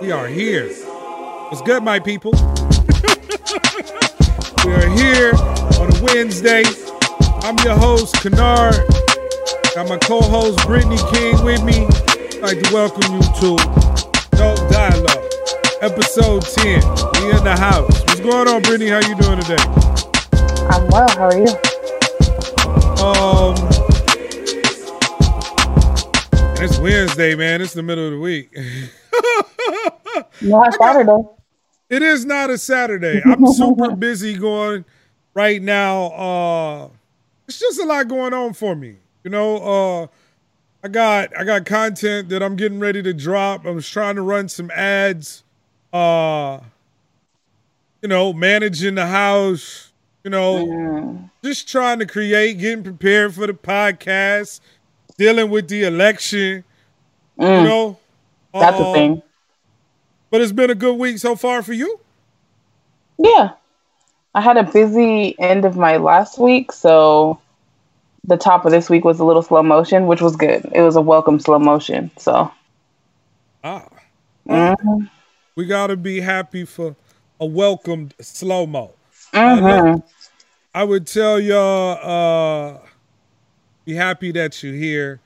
We are here. What's good, my people? we are here on a Wednesday. I'm your host, Kynard. Got my co-host Brittany King with me. I'd like to welcome you to No Dialogue, episode 10. We in the house. What's going on, Brittany? How you doing today? I'm well. How are you? Um, it's Wednesday, man. It's the middle of the week. Not Saturday. It is not a Saturday. I'm super busy going right now. Uh it's just a lot going on for me. You know, uh I got I got content that I'm getting ready to drop. I was trying to run some ads. Uh you know, managing the house, you know, Mm. just trying to create, getting prepared for the podcast, dealing with the election, you Mm. know. That's a Uh, thing. But it's been a good week so far for you. Yeah. I had a busy end of my last week, so the top of this week was a little slow motion, which was good. It was a welcome slow motion. So Ah. mhm. We gotta be happy for a welcomed slow mo. Mhm. I would tell y'all, uh, be happy that you're here.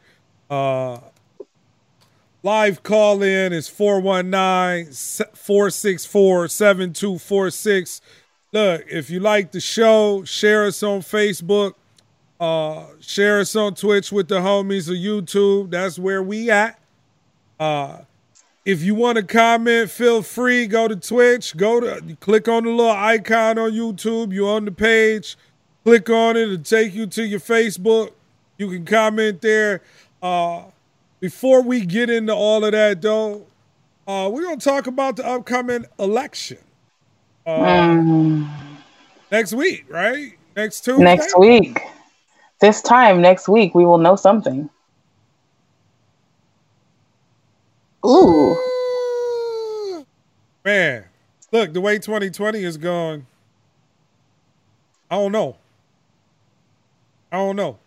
Uh, live call in is 419 464 7246. Look, if you like the show, share us on Facebook, uh, share us on Twitch with the homies or YouTube. That's where we at. Uh, if you want to comment, feel free. Go to Twitch. Go to click on the little icon on YouTube. You're on the page. Click on it. It'll take you to your Facebook. You can comment there. Uh, before we get into all of that, though, uh, we're gonna talk about the upcoming election uh, Mm. next week, right? Next Tuesday. Next week. This time next week, we will know something. Ooh. Man, look, the way 2020 is going, I don't know. I don't know.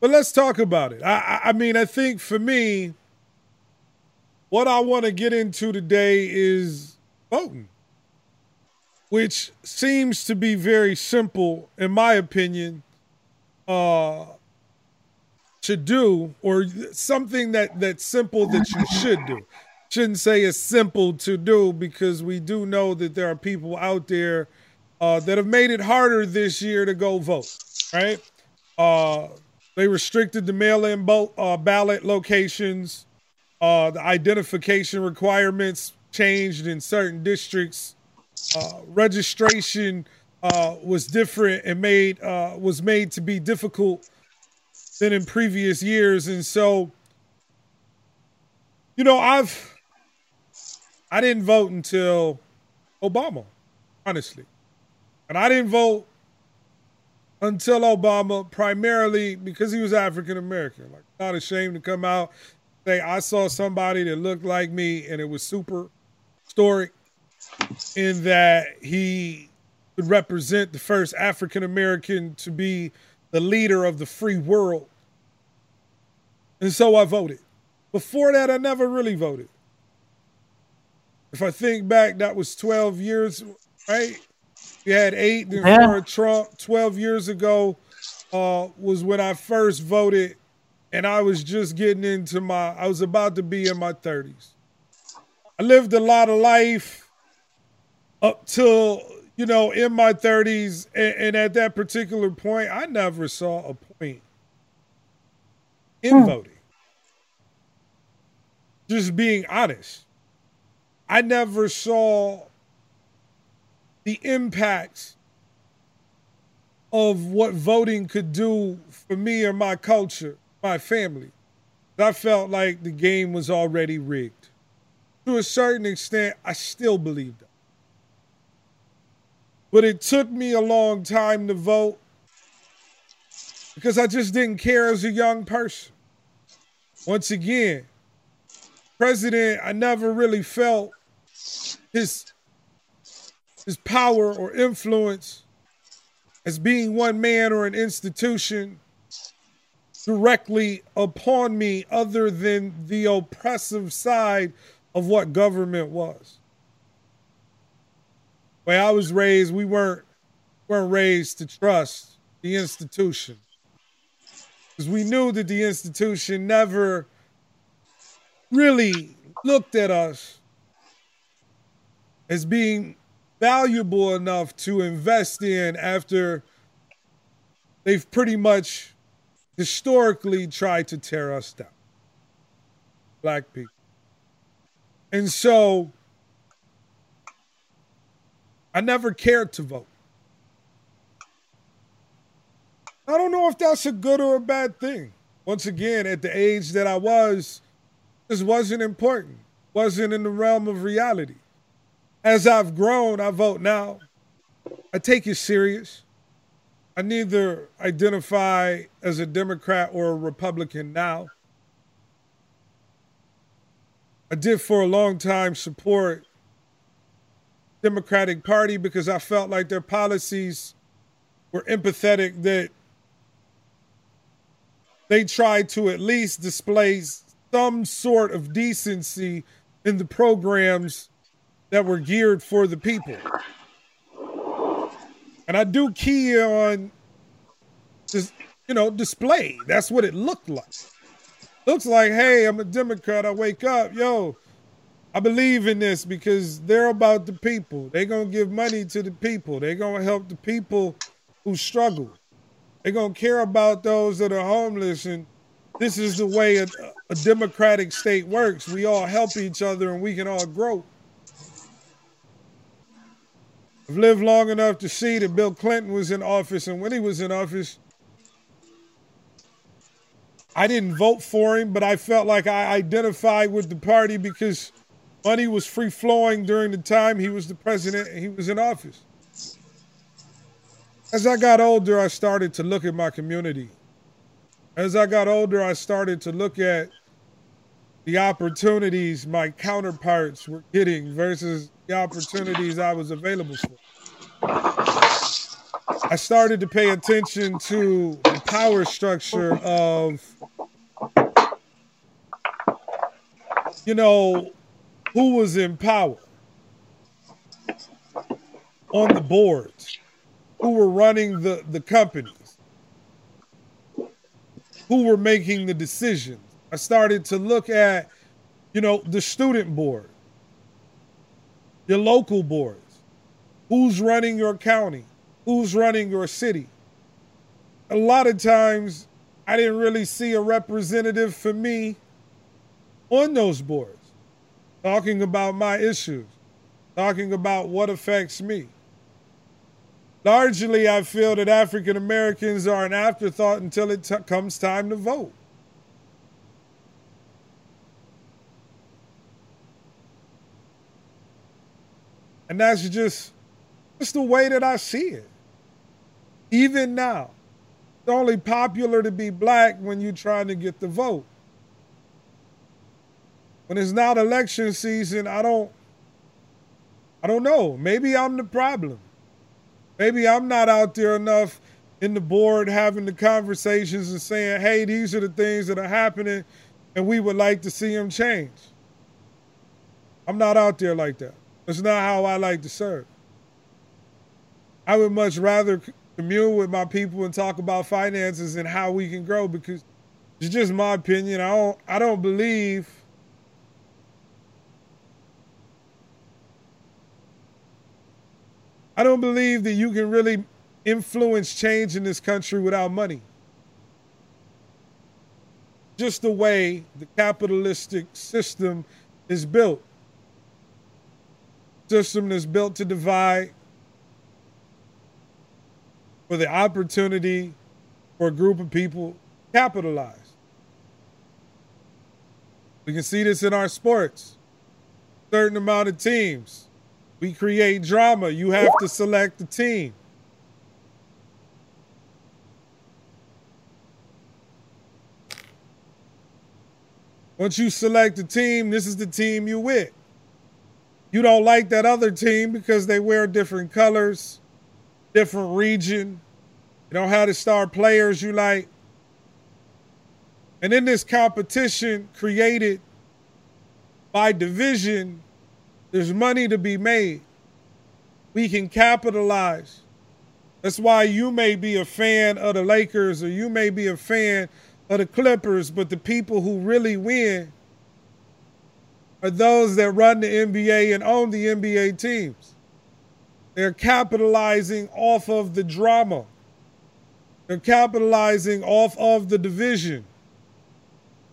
But let's talk about it. I, I, mean, I think for me, what I want to get into today is voting, which seems to be very simple, in my opinion, uh, to do, or something that that's simple that you should do. Shouldn't say it's simple to do because we do know that there are people out there uh, that have made it harder this year to go vote. Right? Uh, they restricted the mail-in uh, ballot locations. Uh, the identification requirements changed in certain districts. Uh, registration uh, was different and made uh, was made to be difficult than in previous years, and so you know I've I didn't vote until Obama, honestly, and I didn't vote until Obama primarily because he was African American. Like, not ashamed to come out say I saw somebody that looked like me, and it was super historic in that he would represent the first African American to be the leader of the free world. And so I voted. Before that, I never really voted. If I think back, that was 12 years, right? You had eight then Yeah. Trump. 12 years ago uh, was when I first voted, and I was just getting into my, I was about to be in my 30s. I lived a lot of life up till, you know, in my 30s. And, and at that particular point, I never saw a point in Hmm. voting. Just being honest. I never saw the impacts of what voting could do for me or my culture, my family. I felt like the game was already rigged. To a certain extent, I still believe that. But it took me a long time to vote because I just didn't care as a young person. Once again, president, I never really felt his his power or influence as being one man or an institution directly upon me other than the oppressive side of what government was. The way I was raised, we weren't weren't raised to trust the institution. Because we knew that the institution never really looked at us as being valuable enough to invest in after they've pretty much historically tried to tear us down. Black people. And so I never cared to vote. I don't know if that's a good or a bad thing. Once again, at the age that I was, this wasn't important, wasn't in the realm of reality. As I've grown, I vote now. I take it serious. I neither identify as a Democrat or a Republican now. I did for a long time support Democratic Party because I felt like their policies were empathetic that they tried to at least display some sort of decency in the programs that were geared for the people. And I do key on just, you know, display. That's what it looked like. Looks like, hey, I'm a Democrat. I wake up, yo, I believe in this because they're about the people. They're to give money to the people. They're to help the people who struggle. They're to care about those that are homeless. And this is the way a, a democratic state works. We all help each other and we can all grow. I've lived long enough to see that Bill Clinton was in office, and when he was in office, I didn't vote for him, but I felt like I identified with the party because money was free flowing during the time he was the president and he was in office. As I got older, I started to look at my community. As I got older, I started to look at the opportunities my counterparts were getting versus the opportunities I was available for. I started to pay attention to the power structure of, you know, who was in power on the boards, who were running the, the companies, who were making the decisions. I started to look at, you know, the student board, your local boards, who's running your county, who's running your city. A lot of times, I didn't really see a representative for me on those boards talking about my issues, talking about what affects me. Largely, I feel that African Americans are an afterthought until it t- comes time to vote. And that's just just the way that I see it. Even now, it's only popular to be black when you're trying to get the vote. When it's not election season, I don't I don't know. Maybe I'm the problem. Maybe I'm not out there enough in the board having the conversations and saying, hey, these are the things that are happening and we would like to see them change. I'm not out there like that. That's not how I like to serve. I would much rather commune with my people and talk about finances and how we can grow because it's just my opinion. I don't I don't believe I don't believe that you can really influence change in this country without money. Just the way the capitalistic system is built. System that's built to divide for the opportunity for a group of people capitalize. We can see this in our sports. Certain amount of teams we create drama. You have to select the team. Once you select the team, this is the team you with. You don't like that other team because they wear different colors, different region. You don't have the star players you like. And in this competition created by division, there's money to be made. We can capitalize. That's why you may be a fan of the Lakers or you may be a fan of the Clippers, but the people who really win are those that run the NBA and own the NBA teams. They're capitalizing off of the drama. They're capitalizing off of the division.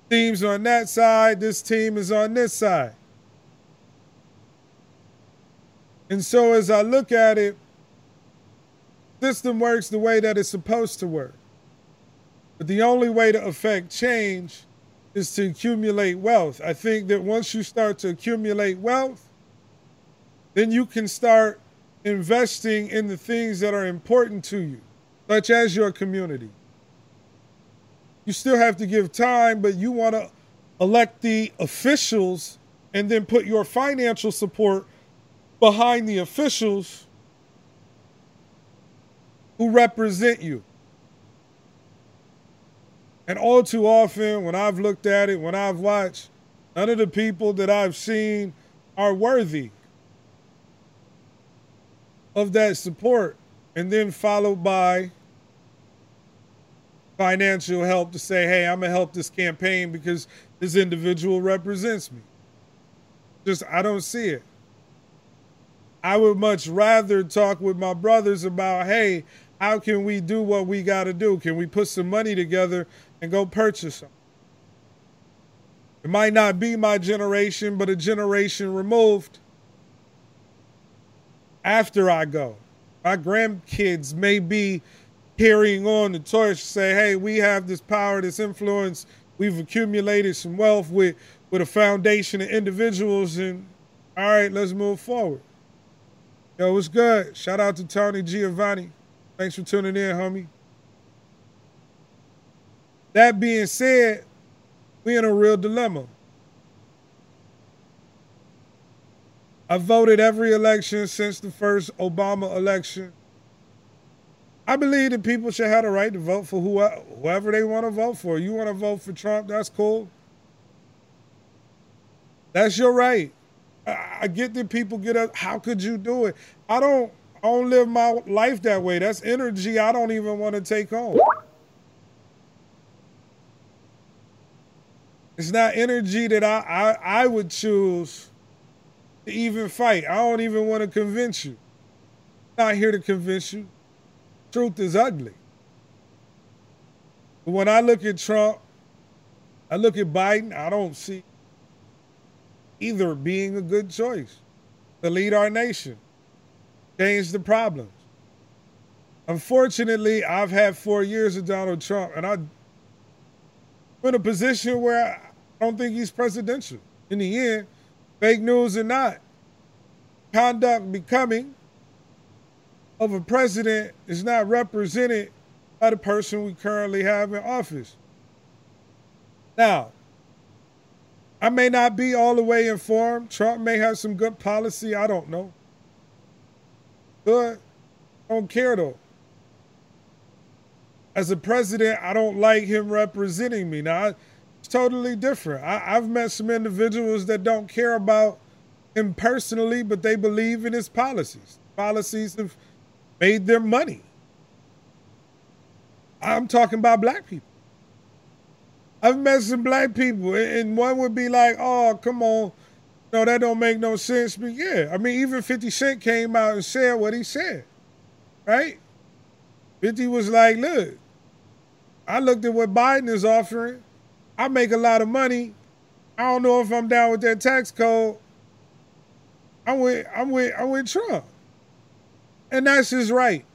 Teams on that side, this team is on this side. And so as I look at it, system works the way that it's supposed to work. But the only way to affect change is to accumulate wealth. I think that once you start to accumulate wealth, then you can start investing in the things that are important to you, such as your community. You still have to give time, but you want to elect the officials and then put your financial support behind the officials who represent you. And all too often, when I've looked at it, when I've watched, none of the people that I've seen are worthy of that support. And then followed by financial help to say, hey, I'm going to help this campaign because this individual represents me. Just, I don't see it. I would much rather talk with my brothers about, hey, how can we do what we got to do? Can we put some money together and go purchase them? It might not be my generation, but a generation removed after I go. My grandkids may be carrying on the torch, say, hey, we have this power, this influence. We've accumulated some wealth with, with a foundation of individuals, and all right, let's move forward. Yo, what's good? Shout out to Tony Giovanni. Thanks for tuning in, homie. That being said, we're in a real dilemma. I voted every election since the first Obama election. I believe that people should have the right to vote for whoever they want to vote for. You want to vote for Trump, that's cool. That's your right. I get that people get up. How could you do it? I don't. I don't live my life that way. That's energy I don't even want to take on. It's not energy that I, I, I would choose to even fight. I don't even want to convince you. I'm not here to convince you. Truth is ugly. But when I look at Trump, I look at Biden, I don't see either being a good choice to lead our nation change the problems. Unfortunately, I've had four years of Donald Trump, and I'm in a position where I don't think he's presidential. In the end, fake news or not, conduct becoming of a president is not represented by the person we currently have in office. Now, I may not be all the way informed. Trump may have some good policy. I don't know. Good. Don't care though. As a president, I don't like him representing me. Now, it's totally different. I, have met some individuals that don't care about him personally, but they believe in his policies. Policies have made their money. I'm talking about black people. I've met some black people, and one would be like, "Oh, come on, no, that don't make no sense. But yeah, I mean, even 50 Cent came out and said what he said, right? 50 was like, look, I looked at what Biden is offering. I make a lot of money. I don't know if I'm down with that tax code. I'm with I'm with I'm with Trump. And that's his right.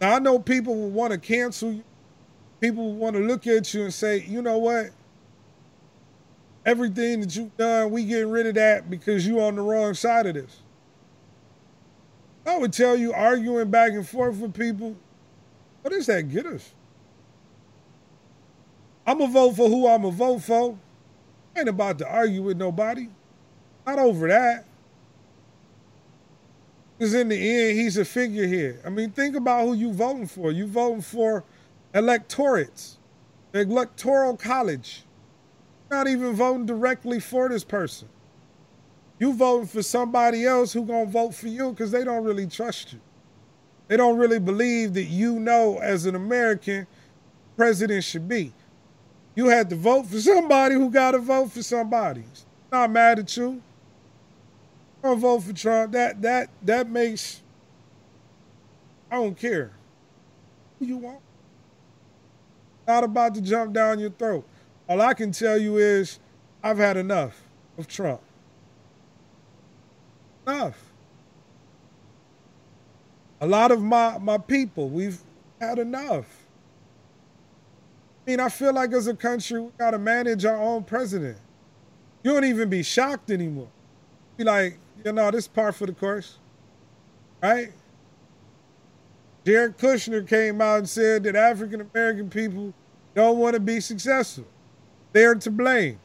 Now I know people will want to cancel you. People will want to look at you and say, you know what? everything that you've done, we getting rid of that because you on the wrong side of this. I would tell you arguing back and forth with people, what does that get us? I'm gonna vote for who I'm gonna vote for. Ain't about to argue with nobody. Not over that. Because in the end, he's a figure here. I mean, think about who you voting for. You voting for electorates, the electoral college not even voting directly for this person. You voting for somebody else who gonna vote for you because they don't really trust you. They don't really believe that you know as an American president should be. You had to vote for somebody who got to vote for somebody. Not mad at you. Don't vote for Trump. That that that makes. I don't care. Who you want? Not about to jump down your throat. All I can tell you is, I've had enough of Trump. Enough. A lot of my my people, we've had enough. I mean, I feel like as a country, we got to manage our own president. You don't even be shocked anymore. Be like, you know, this part for the course, right? Jared Kushner came out and said that African American people don't want to be successful. They're to blame.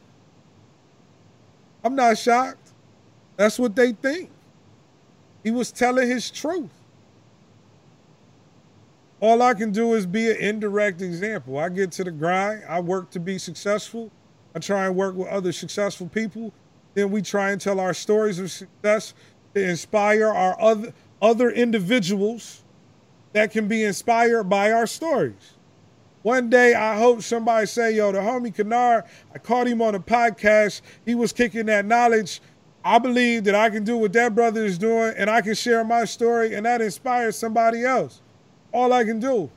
I'm not shocked. That's what they think. He was telling his truth. All I can do is be an indirect example. I get to the grind. I work to be successful. I try and work with other successful people. Then we try and tell our stories of success to inspire our other other individuals that can be inspired by our stories. One day, I hope somebody say, yo, the homie Kynard, I caught him on a podcast. He was kicking that knowledge. I believe that I can do what that brother is doing and I can share my story and that inspires somebody else. All I can do.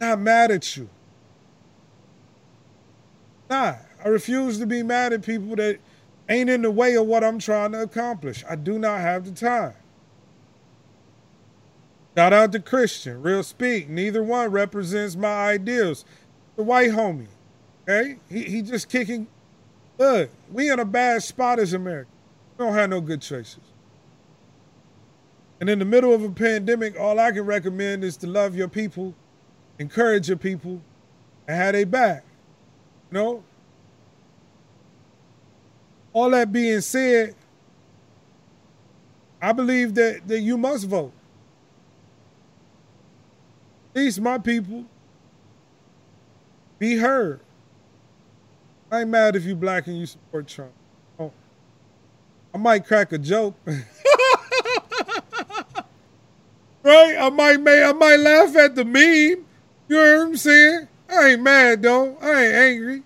Not mad at you. Nah, I refuse to be mad at people that ain't in the way of what I'm trying to accomplish. I do not have the time. Shout out to Christian, real speak. Neither one represents my ideals. The white homie, okay? He, he just kicking. Look, we in a bad spot as America. We don't have no good choices. And in the middle of a pandemic, all I can recommend is to love your people, encourage your people, and have their back. You know? All that being said, I believe that, that you must vote. At least my people be heard. I ain't mad if you black and you support Trump. Oh, I might crack a joke. right? I might may I might laugh at the meme. You know what I'm saying? I ain't mad though. I ain't angry. You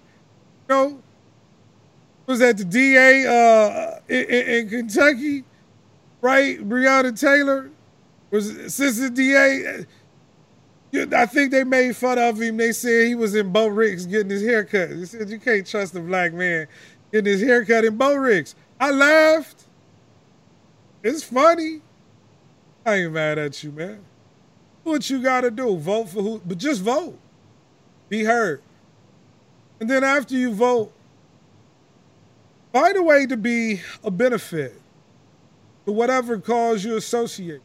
know, was that the DA uh, in, in, Kentucky, right? Breonna Taylor was assistant DA. I think they made fun of him. They said he was in Bo Ricks getting his haircut. They said you can't trust a black man getting his haircut in Bo Ricks. I laughed. It's funny. I ain't mad at you, man. What you gotta do? Vote for who? But just vote. Be heard. And then after you vote, find a way to be a benefit to whatever cause you associate.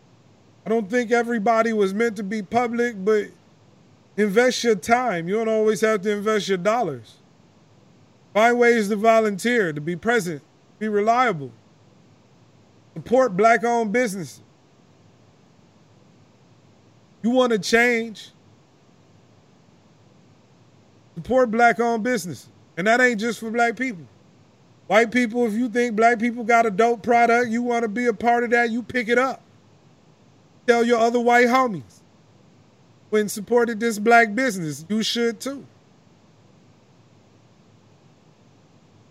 I don't think everybody was meant to be public, but invest your time. You don't always have to invest your dollars. Find ways to volunteer, to be present, be reliable. Support black owned businesses. You want to change? Support black owned businesses. And that ain't just for black people. White people, if you think black people got a dope product, you want to be a part of that, you pick it up. Tell your other white homies when supported this black business, you should too.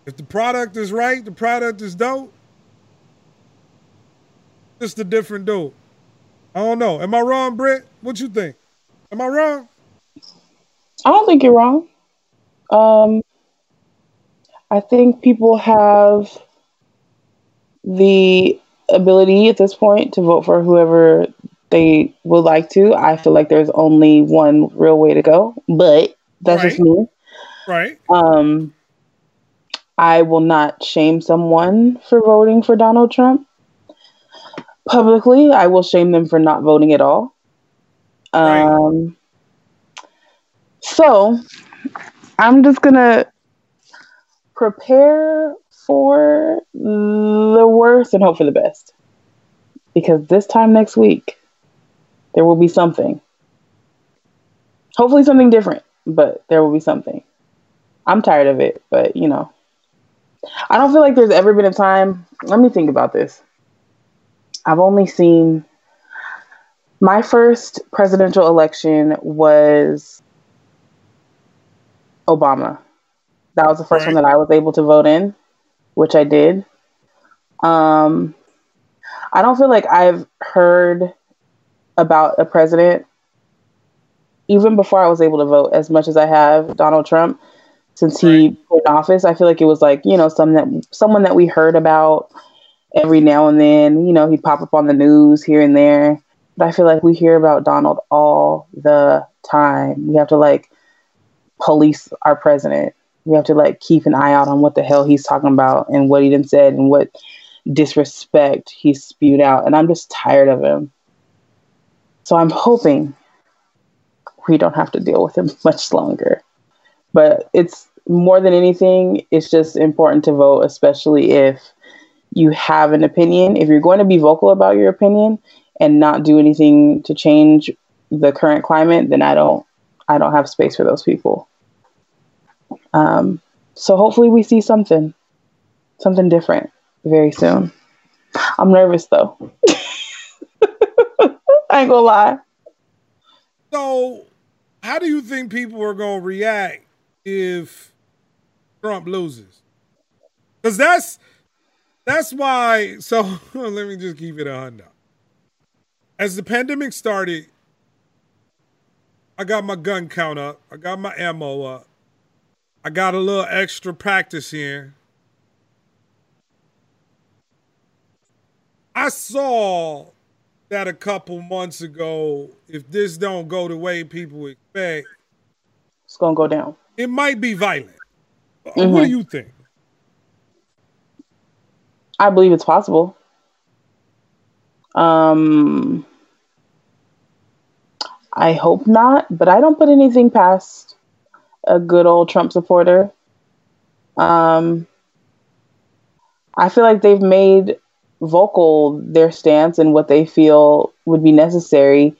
If the product is right, the product is dope, just a different dope. I don't know. Am I wrong, Britt? What you think? Am I wrong? I don't think you're wrong. Um, I think people have the ability at this point to vote for whoever they would like to. I feel like there's only one real way to go, but that's right. just me. Right. Um, I will not shame someone for voting for Donald Trump publicly, I will shame them for not voting at all. Um. So I'm just going to prepare for the worst and hope for the best. Because this time next week, there will be something. Hopefully, something different, but there will be something. I'm tired of it, but you know, I don't feel like there's ever been a time. Let me think about this. I've only seen my first presidential election was Obama. That was the first right. one that I was able to vote in, which I did. Um, I don't feel like I've heard about a president even before I was able to vote as much as I have Donald Trump since he right. put in office. I feel like it was like, you know, some that someone that we heard about every now and then, you know, he'd pop up on the news here and there. But I feel like we hear about Donald all the time. We have to like police our president. We have to like keep an eye out on what the hell he's talking about and what he done said and what disrespect he spewed out. And I'm just tired of him. So I'm hoping we don't have to deal with him much longer. But it's more than anything, it's just important to vote, especially if you have an opinion. If you're going to be vocal about your opinion and not do anything to change the current climate, then I don't I don't have space for those people. Um, so hopefully we see something, something different very soon. I'm nervous though. I ain't gonna lie. So, how do you think people are gonna react if Trump loses? Because that's that's why. So let me just keep it a hundred. As the pandemic started, I got my gun count up. I got my ammo up. I got a little extra practice here. I saw that a couple months ago. If this don't go the way people expect, it's gonna go down. It might be violent. Mm-hmm. What do you think? I believe it's possible. Um, I hope not, but I don't put anything past a good old Trump supporter. Um, I feel like they've made vocal their stance and what they feel would be necessary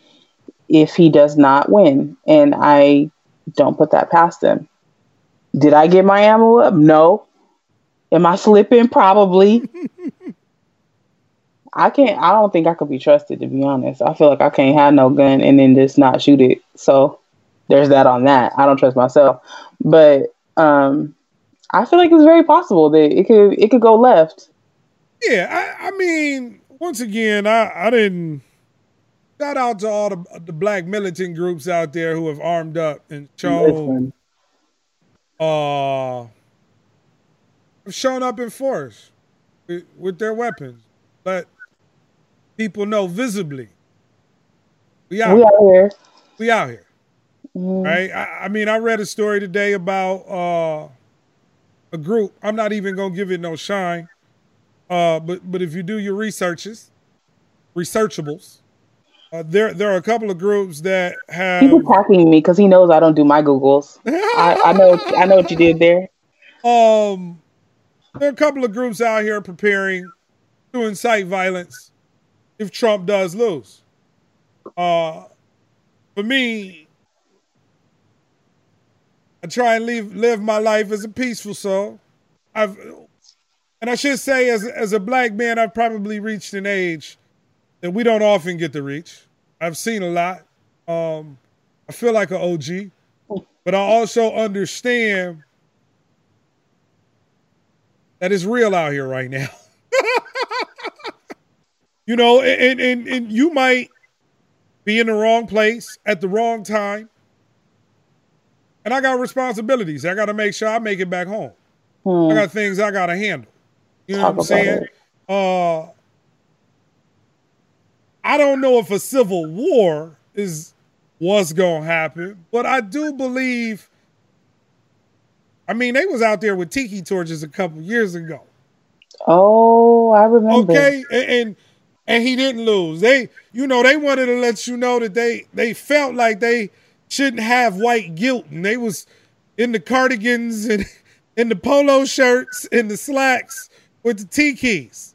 if he does not win. And I don't put that past them. Did I get my ammo up? No. Am I slipping? Probably. I can't. I don't think I could be trusted to be honest. I feel like I can't have no gun and then just not shoot it. So there's that on that. I don't trust myself, but um, I feel like it's very possible that it could it could go left. Yeah, I, I mean, once again, I I didn't. Shout out to all the the black militant groups out there who have armed up and shown, uh, shown up in force with, with their weapons. Let people know visibly. We out, we out here. We out here. Mm. Right? I, I, mean, I read a story today about uh, a group. I'm not even gonna give it no shine. Uh, but but if you do your researches, researchables, uh, there there are a couple of groups that have people attacking me because he knows I don't do my googles. I, I know I know what you did there. Um, there are a couple of groups out here preparing to incite violence if Trump does lose. Uh, for me, I try and live live my life as a peaceful soul. I've, and I should say, as as a black man, I've probably reached an age that we don't often get to reach. I've seen a lot. Um, I feel like an OG, but I also understand that it's real out here right now. you know, and, and and you might be in the wrong place at the wrong time and I got responsibilities. I got to make sure I make it back home. Hmm. I got things I got to handle. You know Talk what I'm saying? Uh, I don't know if a civil war is what's going to happen, but I do believe. I mean, they was out there with tiki torches a couple years ago. Oh, I remember. Okay, and, and and he didn't lose. They, you know, they wanted to let you know that they they felt like they shouldn't have white guilt. And they was in the cardigans and in the polo shirts and the slacks with the tikis.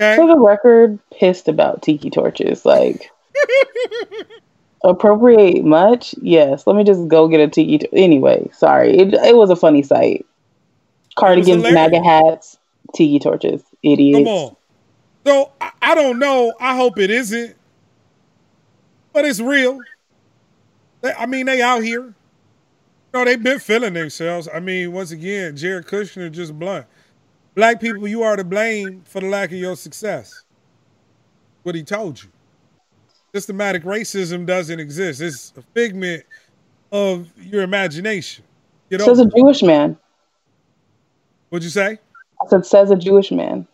Okay? For the record, pissed about tiki torches. Like, Appropriate much? Yes. Let me just go get a tiki. Anyway, sorry. It, it was a funny sight. Cardigans, MAGA hats, tiki torches. Idiots. So I, I don't know. I hope it isn't, but it's real. They, I mean, they out here. You know, they've been feeling themselves. I mean, once again, Jared Kushner just blunt. Black people, you are to blame for the lack of your success. What he told you. Systematic racism doesn't exist. It's a figment of your imagination. Get says a Jewish man. What'd you say? I said, says a Jewish man.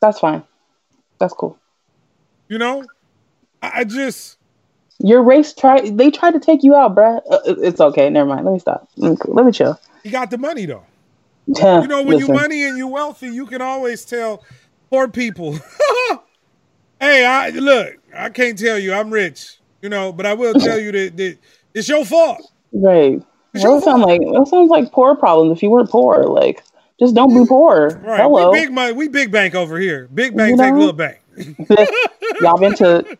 That's fine. That's cool. You know, I just your race try they tried to take you out, bruh. Uh, it's okay. Never mind. Let me stop. Let me chill. You got the money though. Yeah, you know, when you money and you wealthy, you can always tell poor people. hey, I look. I can't tell you I'm rich. You know, but I will tell you that, that it's your fault. Right. It's that sounds like that sounds like poor problems. If you weren't poor, like just don't be poor. Right. Hello. We big money. We big bank over here. Big bank you know? take little bank. y'all been to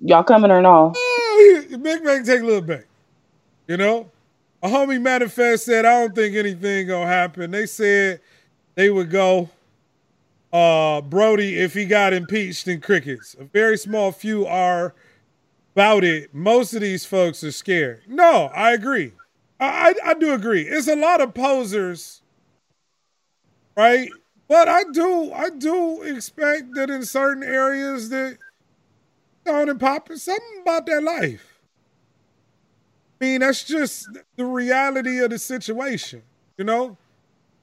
y'all coming or no? Oh, big bank take a little bank. You know? A homie manifest said, I don't think anything gonna happen. They said they would go uh Brody if he got impeached in crickets. A very small few are about it. Most of these folks are scared. No, I agree. I, I, I do agree. It's a lot of posers right? But I do, I do expect that in certain areas that on and popping something about their life. I mean, that's just the reality of the situation, you know.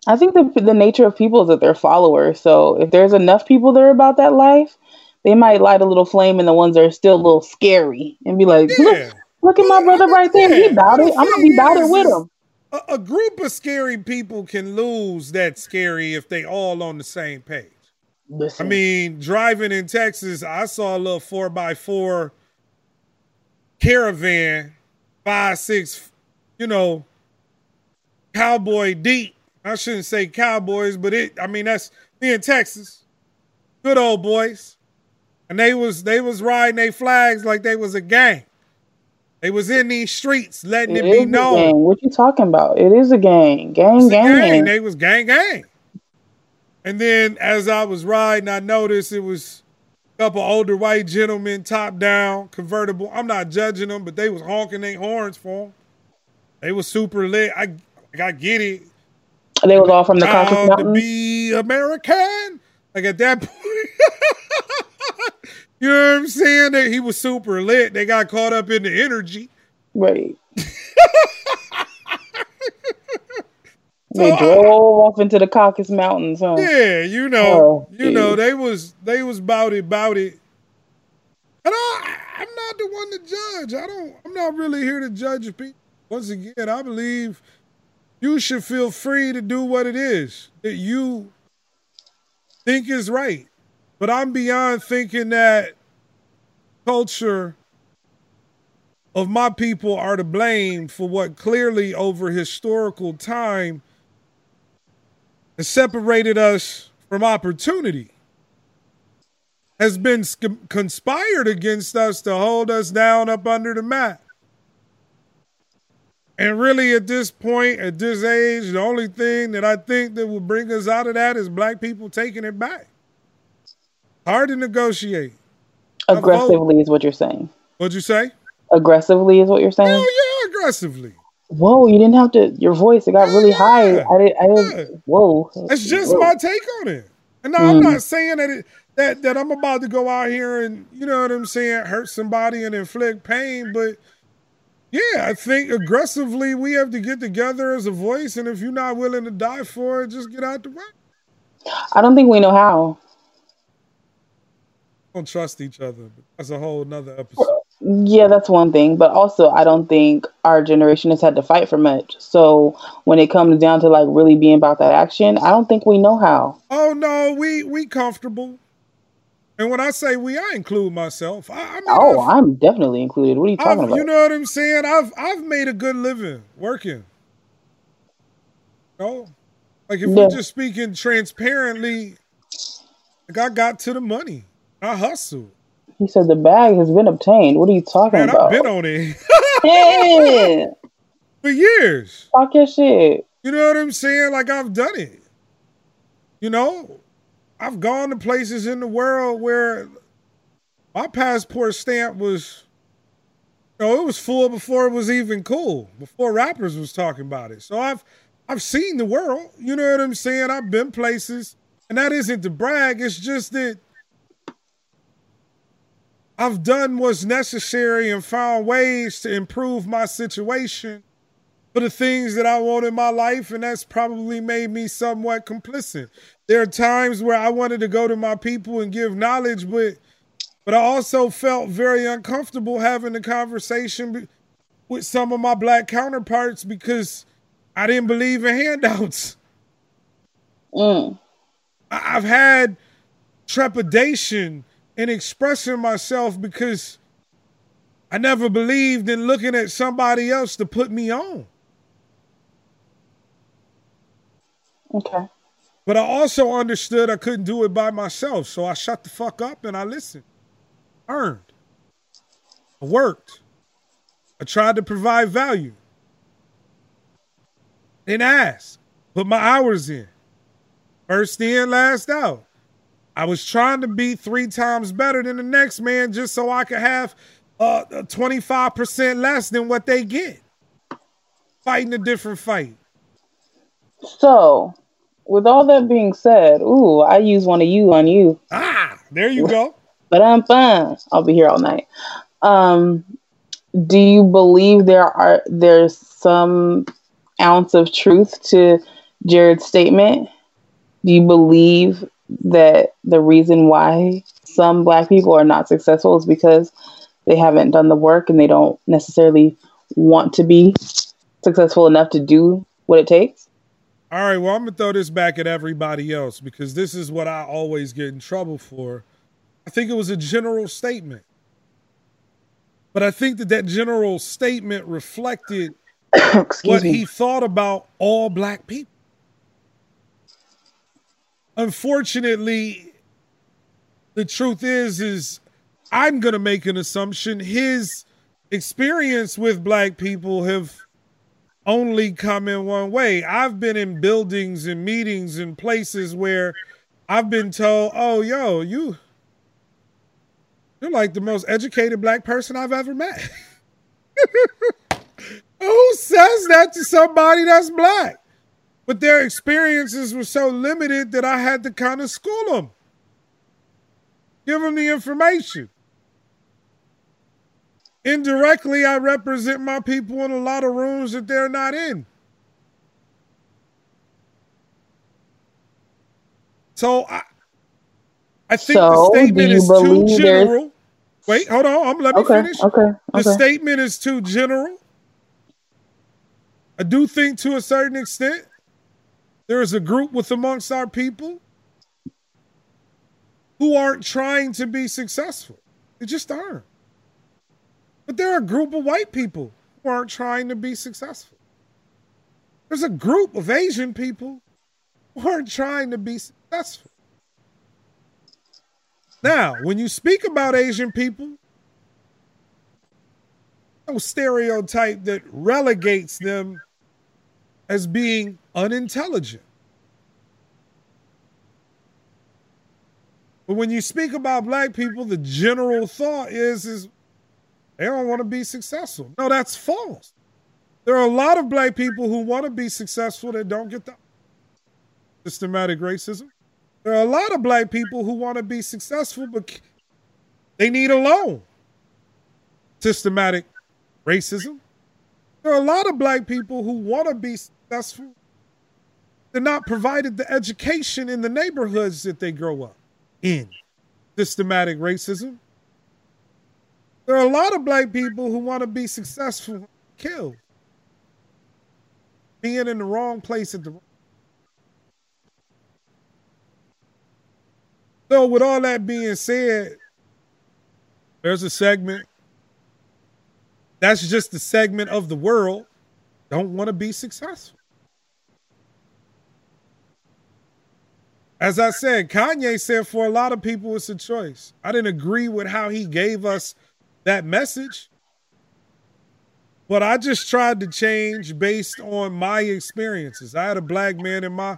I think the the nature of people is that they're followers. So if there's enough people there about that life, they might light a little flame in the ones that are still a little scary and be like, yeah. look, look at my brother right there. He about it. I'm gonna be about it with him a, a group of scary people can lose that scary if they all on the same page. Listen. I mean, driving in Texas, I saw a little four by four caravan, five, six, you know, cowboy deep. I shouldn't say cowboys, but it I mean that's me in Texas. Good old boys. And they was they was riding their flags like they was a gang. They was in these streets letting it, it be known. What you talking about? It is a gang. Gang, gang. gang. They was gang, gang. And then as I was riding, I noticed it was a couple older white gentlemen, top down, convertible. I'm not judging them, but they was honking their horns for them. They was super lit. I, I get it. And they was all from the Caucasus Mountains. To be American, like at that point. You know what I'm saying? That he was super lit. They got caught up in the energy. Right. they so, uh, drove off into the Caucasus Mountains, huh? Yeah, you know, oh, you geez. know, they was they was about it, about it. And I, I'm not the one to judge. I don't. I'm not really here to judge people. Once again, I believe you should feel free to do what it is that you think is right. But I'm beyond thinking that culture of my people are to blame for what clearly over historical time has separated us from opportunity, has been conspired against us to hold us down up under the mat. And really, at this point, at this age, the only thing that I think that will bring us out of that is black people taking it back. Hard to negotiate. Aggressively is what you're saying. What'd you say? Aggressively is what you're saying. Hell yeah, aggressively. Whoa, you didn't have to. Your voice it got really yeah. high. I did. I did. Yeah. Whoa. That's just whoa. my take on it. And now mm. I'm not saying that it that that I'm about to go out here and you know what I'm saying, hurt somebody and inflict pain, but yeah, I think aggressively we have to get together as a voice, and if you're not willing to die for it, just get out the way. I don't think we know how don't trust each other. That's a whole nother episode. Yeah, that's one thing. But also, I don't think our generation has had to fight for much. So when it comes down to like really being about that action, I don't think we know how. Oh no, we we comfortable. And when I say we, I include myself. I, I mean, oh, i am definitely included. What are you talking I've, about? You know what I'm saying? I've I've made a good living working. No, like if yeah. we're just speaking transparently, like I got to the money. I hustle. He said the bag has been obtained. What are you talking Man, about? I've been on it. yeah. For years. Talk your shit. You know what I'm saying? Like I've done it. You know, I've gone to places in the world where my passport stamp was you know, it was full before it was even cool, before rappers was talking about it. So I've I've seen the world. You know what I'm saying? I've been places. And that isn't to brag, it's just that I've done what's necessary and found ways to improve my situation for the things that I want in my life, and that's probably made me somewhat complicit. There are times where I wanted to go to my people and give knowledge, but but I also felt very uncomfortable having the conversation with some of my black counterparts because I didn't believe in handouts. Mm. I've had trepidation in expressing myself because I never believed in looking at somebody else to put me on. Okay. But I also understood I couldn't do it by myself, so I shut the fuck up and I listened. Earned. I worked. I tried to provide value. Didn't ask. Put my hours in. First in, last out. I was trying to be three times better than the next man just so I could have uh, 25% less than what they get. Fighting a different fight. So, with all that being said, ooh, I use one of you on you. Ah, there you go. but I'm fine. I'll be here all night. Um, do you believe there are there's some ounce of truth to Jared's statement? Do you believe that the reason why some black people are not successful is because they haven't done the work and they don't necessarily want to be successful enough to do what it takes? All right, well, I'm going to throw this back at everybody else because this is what I always get in trouble for. I think it was a general statement. But I think that that general statement reflected what me. he thought about all black people. Unfortunately, the truth is is I'm to make an assumption his experience with black people have only come in one way. I've been in buildings and meetings and places where I've been told, "Oh, yo, you you're like the most educated black person I've ever met." Who says that to somebody that's black? But their experiences were so limited that I had to kind of school them, give them the information. Indirectly, I represent my people in a lot of rooms that they're not in. So I, I think so the statement is too general. Wait, hold on. I'm let me okay, finish. Okay, okay. The statement is too general. I do think to a certain extent there is a group with amongst our people who aren't trying to be successful. They just aren't. But there are a group of white people who aren't trying to be successful. There's a group of Asian people who aren't trying to be successful. Now, when you speak about Asian people, no stereotype that relegates them as being unintelligent. But when you speak about black people, the general thought is, is they don't want to be successful. No, that's false. There are a lot of black people who want to be successful that don't get the systematic racism. There are a lot of black people who want to be successful, but they need a loan. Systematic racism. There are a lot of black people who want to be successful. They're not provided the education in the neighborhoods that they grow up in. Systematic racism. There are a lot of black people who want to be successful, killed, being in the wrong place at the. So, with all that being said, there's a segment. That's just a segment of the world don't want to be successful. As I said, Kanye said for a lot of people it's a choice. I didn't agree with how he gave us that message. But I just tried to change based on my experiences. I had a black man in my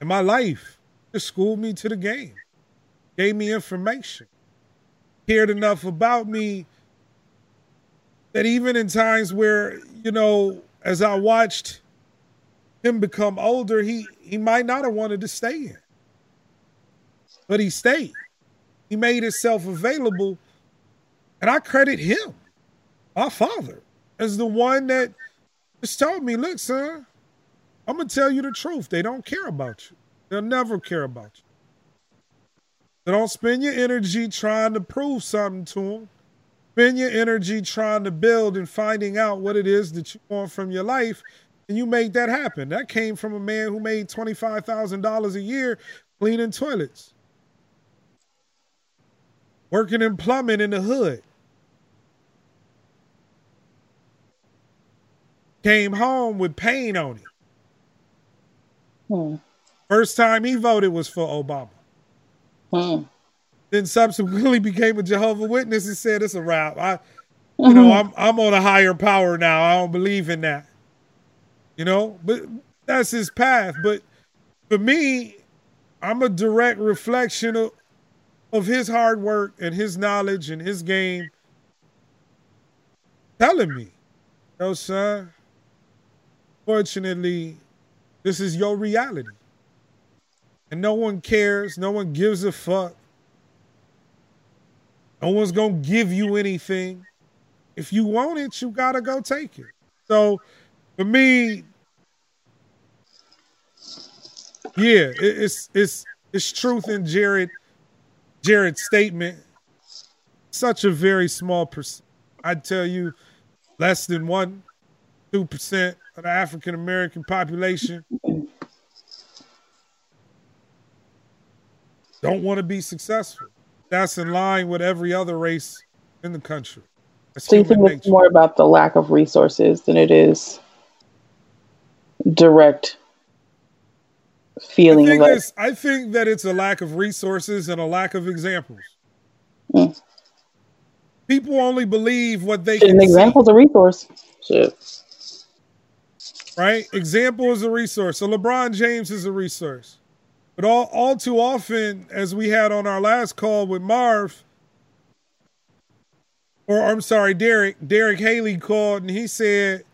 in my life just schooled me to the game, gave me information, cared enough about me that even in times where, you know, as I watched him become older, he he might not have wanted to stay in. But he stayed. He made himself available. And I credit him, my father, as the one that just told me, look, son, I'm gonna tell you the truth. They don't care about you. They'll never care about you. So don't spend your energy trying to prove something to them. Spend your energy trying to build and finding out what it is that you want from your life, and you make that happen. That came from a man who made $25,000 a year cleaning toilets, working in plumbing in the hood. Came home with pain on him. Hmm. First time he voted was for Obama. Hmm. Then subsequently became a Jehovah Witness and said it's a wrap. I, you know. I'm I'm on a higher power now. I don't believe in that. You know, but that's his path. But for me, I'm a direct reflection of of his hard work and his knowledge and his game telling me, yo, son, fortunately, this is your reality and no one cares. No one gives a fuck. No one's gonna give you anything. If you want it, you gotta go take it. So for me, yeah, it's it's it's truth in Jared Jared's statement. Such a very small percent. I'd tell you less than one, two percent of the African American population don't want to be successful. That's in line with every other race in the country. That's so you think nature. it's more about the lack of resources than it is direct feeling. I think, I think that it's a lack of resources and a lack of examples. Mm. People only believe what they An example is a resource. Shit. Right? Example is a resource. So LeBron James is a resource. But all, all too often, as we had on our last call with Marv, or I'm sorry, Derek, Derek Haley called and he said,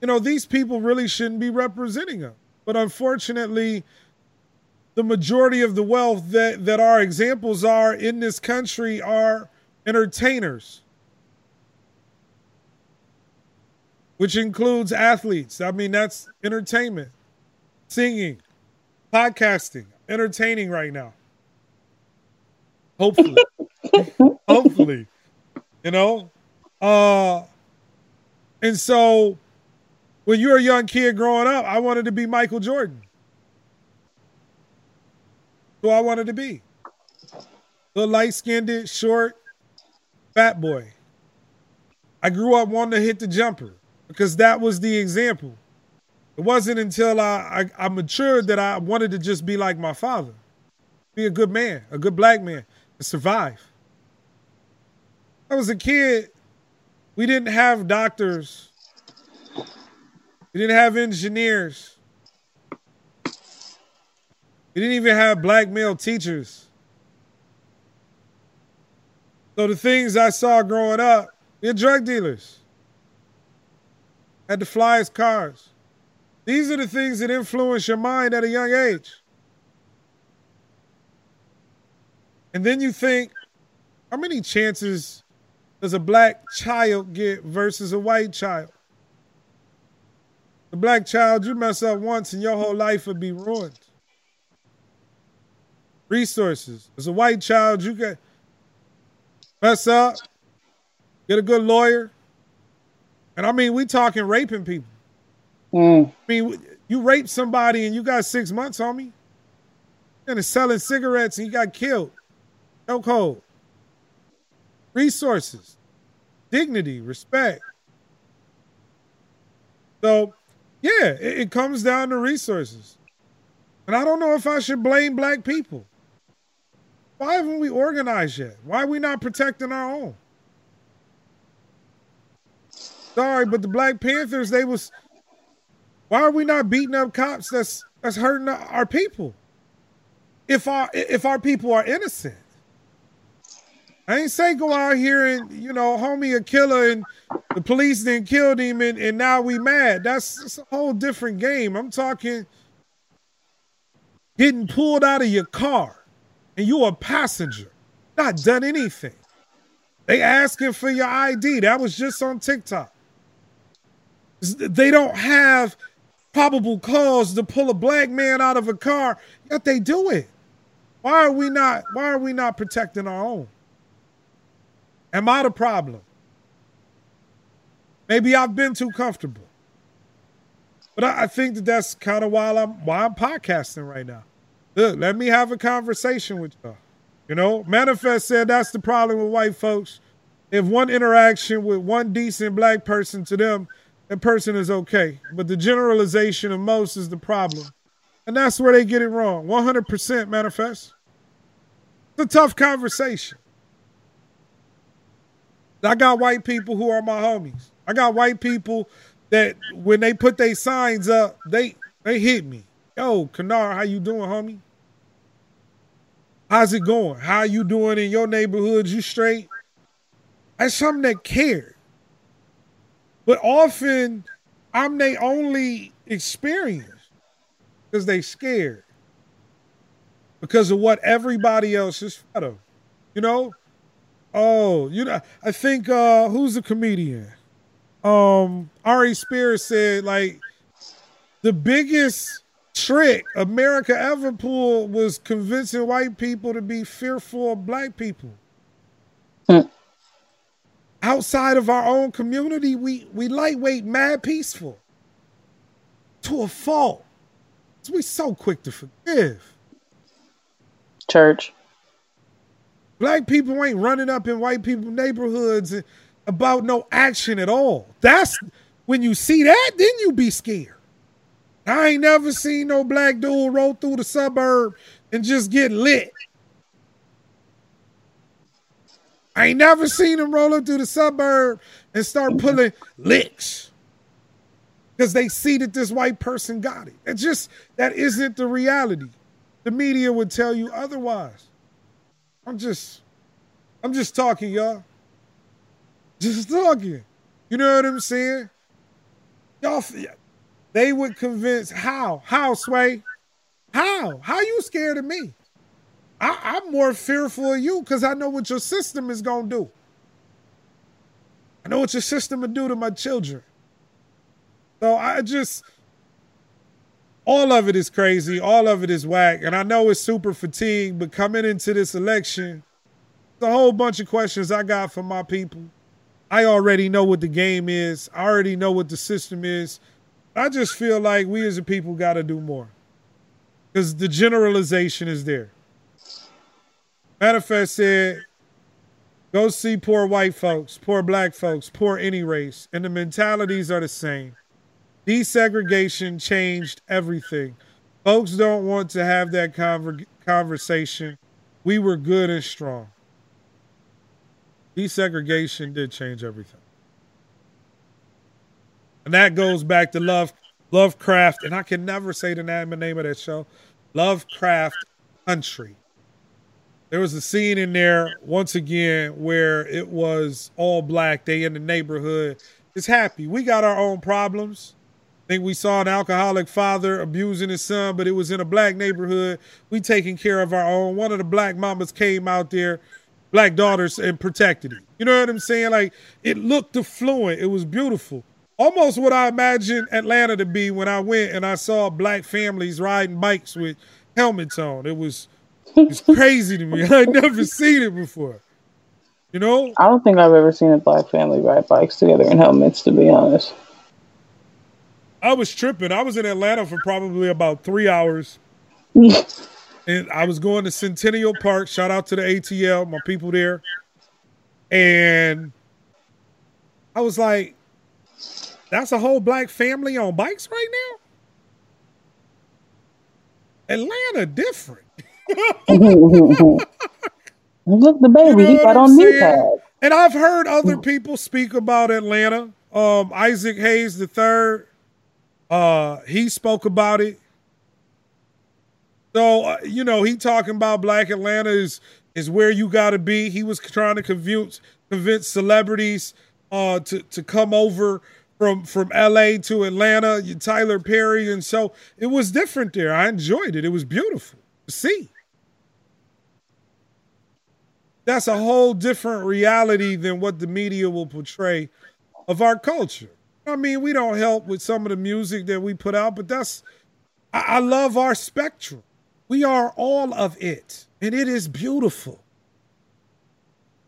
you know, these people really shouldn't be representing them. But unfortunately, the majority of the wealth that, that our examples are in this country are entertainers, which includes athletes. I mean, that's entertainment, singing, podcasting entertaining right now. Hopefully. Hopefully. You know? Uh and so when you're a young kid growing up, I wanted to be Michael Jordan. Who I wanted to be. The light skinned, short, fat boy. I grew up wanting to hit the jumper because that was the example. It wasn't until I, I, I matured that I wanted to just be like my father, be a good man, a good black man, and survive. I was a kid. We didn't have doctors. We didn't have engineers. We didn't even have black male teachers. So the things I saw growing up, they're drug dealers. Had the flyest cars. These are the things that influence your mind at a young age. And then you think, how many chances does a black child get versus a white child? The black child, you mess up once and your whole life would be ruined. Resources. As a white child, you get mess up, get a good lawyer. And I mean, we talking raping people. Mm. I mean, you raped somebody and you got six months on me. And selling cigarettes and you got killed. Chokehold. Resources, dignity, respect. So, yeah, it, it comes down to resources. And I don't know if I should blame black people. Why haven't we organized yet? Why are we not protecting our own? Sorry, but the Black Panthers, they was why are we not beating up cops that's that's hurting our people? If our if our people are innocent. I ain't say go out here and you know, homie a killer and the police then killed him and, and now we mad. That's, that's a whole different game. I'm talking getting pulled out of your car and you a passenger, not done anything. They asking for your ID. That was just on TikTok. They don't have probable cause to pull a black man out of a car, yet they do it. Why are we not why are we not protecting our own? Am I the problem? Maybe I've been too comfortable. But I, I think that that's kind of why I'm why I'm podcasting right now. Look, let me have a conversation with y'all. You know, Manifest said that's the problem with white folks. If one interaction with one decent black person to them, that person is okay. But the generalization of most is the problem. And that's where they get it wrong. 100% manifest. It's a tough conversation. I got white people who are my homies. I got white people that when they put their signs up, they they hit me. Yo, Kynard, how you doing, homie? How's it going? How you doing in your neighborhood? You straight? That's something that cared. But often I'm they only experience because they scared. Because of what everybody else is fed of. You know? Oh, you know, I think uh who's the comedian? Um Ari Spears said like the biggest trick America ever pulled was convincing white people to be fearful of black people. Hmm. Outside of our own community, we we lightweight, mad peaceful. To a fault. We so quick to forgive. Church. Black people ain't running up in white people neighborhoods about no action at all. That's when you see that, then you be scared. I ain't never seen no black dude roll through the suburb and just get lit. I ain't never seen him rolling through the suburb and start pulling licks because they see that this white person got it. It just that isn't the reality. The media would tell you otherwise. I'm just, I'm just talking, y'all. Just talking. You know what I'm saying? Y'all, they would convince how? How, Sway? How? How you scared of me? I, am more fearful of you because I know what your system is gonna do. I know what your system will do to my children. So I just all of it is crazy. All of it is whack. And I know it's super fatigued, but coming into this election, a whole bunch of questions I got for my people. I already know what the game is. I already know what the system is. I just feel like we as a people got to do more because the generalization is there. Manifest said, go see poor white folks, poor black folks, poor any race, and the mentalities are the same. Desegregation changed everything. Folks don't want to have that conver- conversation. We were good and strong. Desegregation did change everything. And that goes back to Love Lovecraft, and I can never say the name, the name of that show. Lovecraft Country. There was a scene in there once again where it was all black. They in the neighborhood is happy. We got our own problems. I think we saw an alcoholic father abusing his son, but it was in a black neighborhood. We taking care of our own. One of the black mamas came out there, black daughters, and protected him. You know what I'm saying? Like it looked affluent. It was beautiful almost what I imagined Atlanta to be when I went and I saw black families riding bikes with helmets on. It was it's crazy to me. I'd never seen it before. You know? I don't think I've ever seen a black family ride bikes together in helmets, to be honest. I was tripping. I was in Atlanta for probably about three hours. and I was going to Centennial Park. Shout out to the ATL, my people there. And I was like, that's a whole black family on bikes right now. Atlanta different. Look, the baby, you know he got on knee pads. And I've heard other people speak about Atlanta. Um, Isaac Hayes the third, uh, he spoke about it. So uh, you know, he talking about Black Atlanta is is where you got to be. He was trying to convince convince celebrities uh, to to come over from from LA to Atlanta. Tyler Perry, and so it was different there. I enjoyed it. It was beautiful see. That's a whole different reality than what the media will portray of our culture. I mean, we don't help with some of the music that we put out, but that's I, I love our spectrum. We are all of it, and it is beautiful.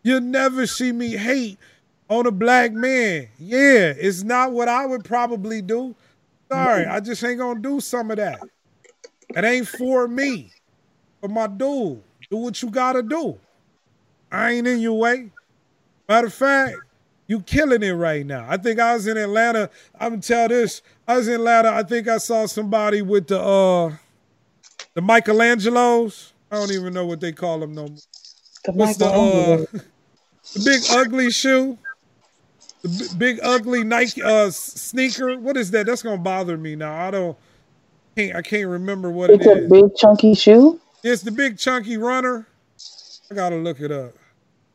You'll never see me hate on a black man. Yeah, it's not what I would probably do. Sorry, I just ain't gonna do some of that. It ain't for me. For my dude. Do what you gotta do. I ain't in your way. Matter of fact, you killing it right now. I think I was in Atlanta. I'm gonna tell this. I was in Atlanta. I think I saw somebody with the uh the Michelangelos. I don't even know what they call them no more. The What's the uh, the big ugly shoe? The big ugly Nike uh sneaker. What is that? That's gonna bother me now. I don't can't I can't remember what it's it is. It's a big chunky shoe. It's the big chunky runner. I gotta look it up.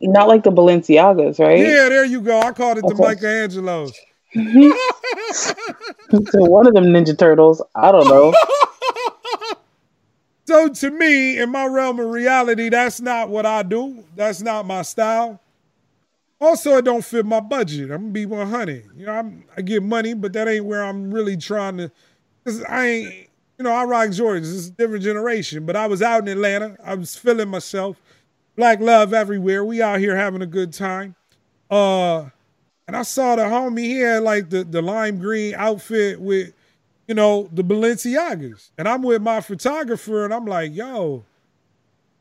Not like the Balenciagas, right? Yeah, there you go. I called it okay. the Michelangelos. so one of them Ninja Turtles. I don't know. So to me, in my realm of reality, that's not what I do. That's not my style. Also, it don't fit my budget. I'm gonna be 100. You know, I'm, I get money, but that ain't where I'm really trying to. Cause I ain't, you know, I rock Jordans. It's a different generation. But I was out in Atlanta. I was feeling myself. Black love everywhere. We out here having a good time. Uh, and I saw the homie. He had like the the lime green outfit with you know, the Balenciagas. And I'm with my photographer and I'm like, yo,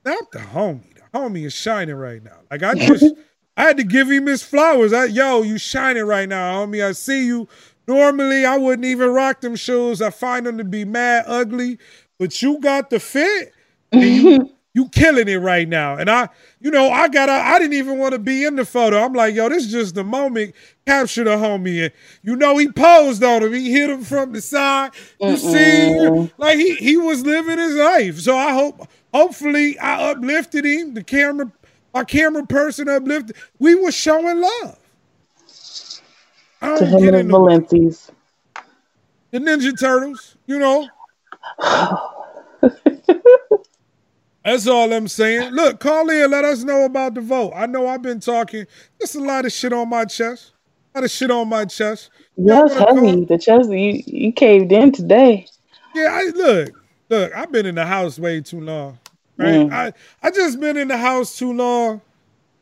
not the homie. The homie is shining right now. Like I just I had to give him his flowers. I, yo, you shining right now, homie. I see you. Normally I wouldn't even rock them shoes. I find them to be mad ugly. But you got the fit. And you, you killing it right now. And I, you know, I got I didn't even want to be in the photo. I'm like, yo, this is just the moment. Capture the homie. And you know, he posed on him. He hit him from the side. You Mm-mm. see, like he he was living his life. So I hope hopefully I uplifted him. The camera, my camera person uplifted. We were showing love. I to him and the Valentis. The Ninja Turtles, you know. That's all I'm saying. Look, call in, let us know about the vote. I know I've been talking There's a lot of shit on my chest. A lot of shit on my chest. It's heavy. The chest you you caved in today. Yeah, I look, look, I've been in the house way too long. Right? Mm. I I just been in the house too long.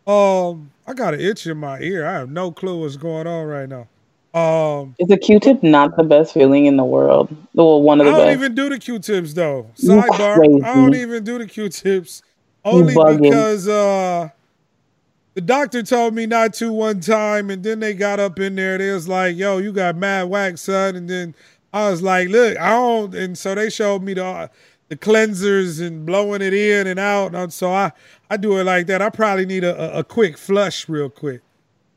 Um, I got an itch in my ear. I have no clue what's going on right now. Um, is a Q-tip not the best feeling in the world? Well, one of the I don't best. even do the Q-tips though. Sidebar: I don't even do the Q-tips only because uh, the doctor told me not to one time, and then they got up in there. They was like, "Yo, you got mad wax, son," and then I was like, "Look, I don't." And so they showed me the the cleansers and blowing it in and out, and so I I do it like that. I probably need a, a, a quick flush, real quick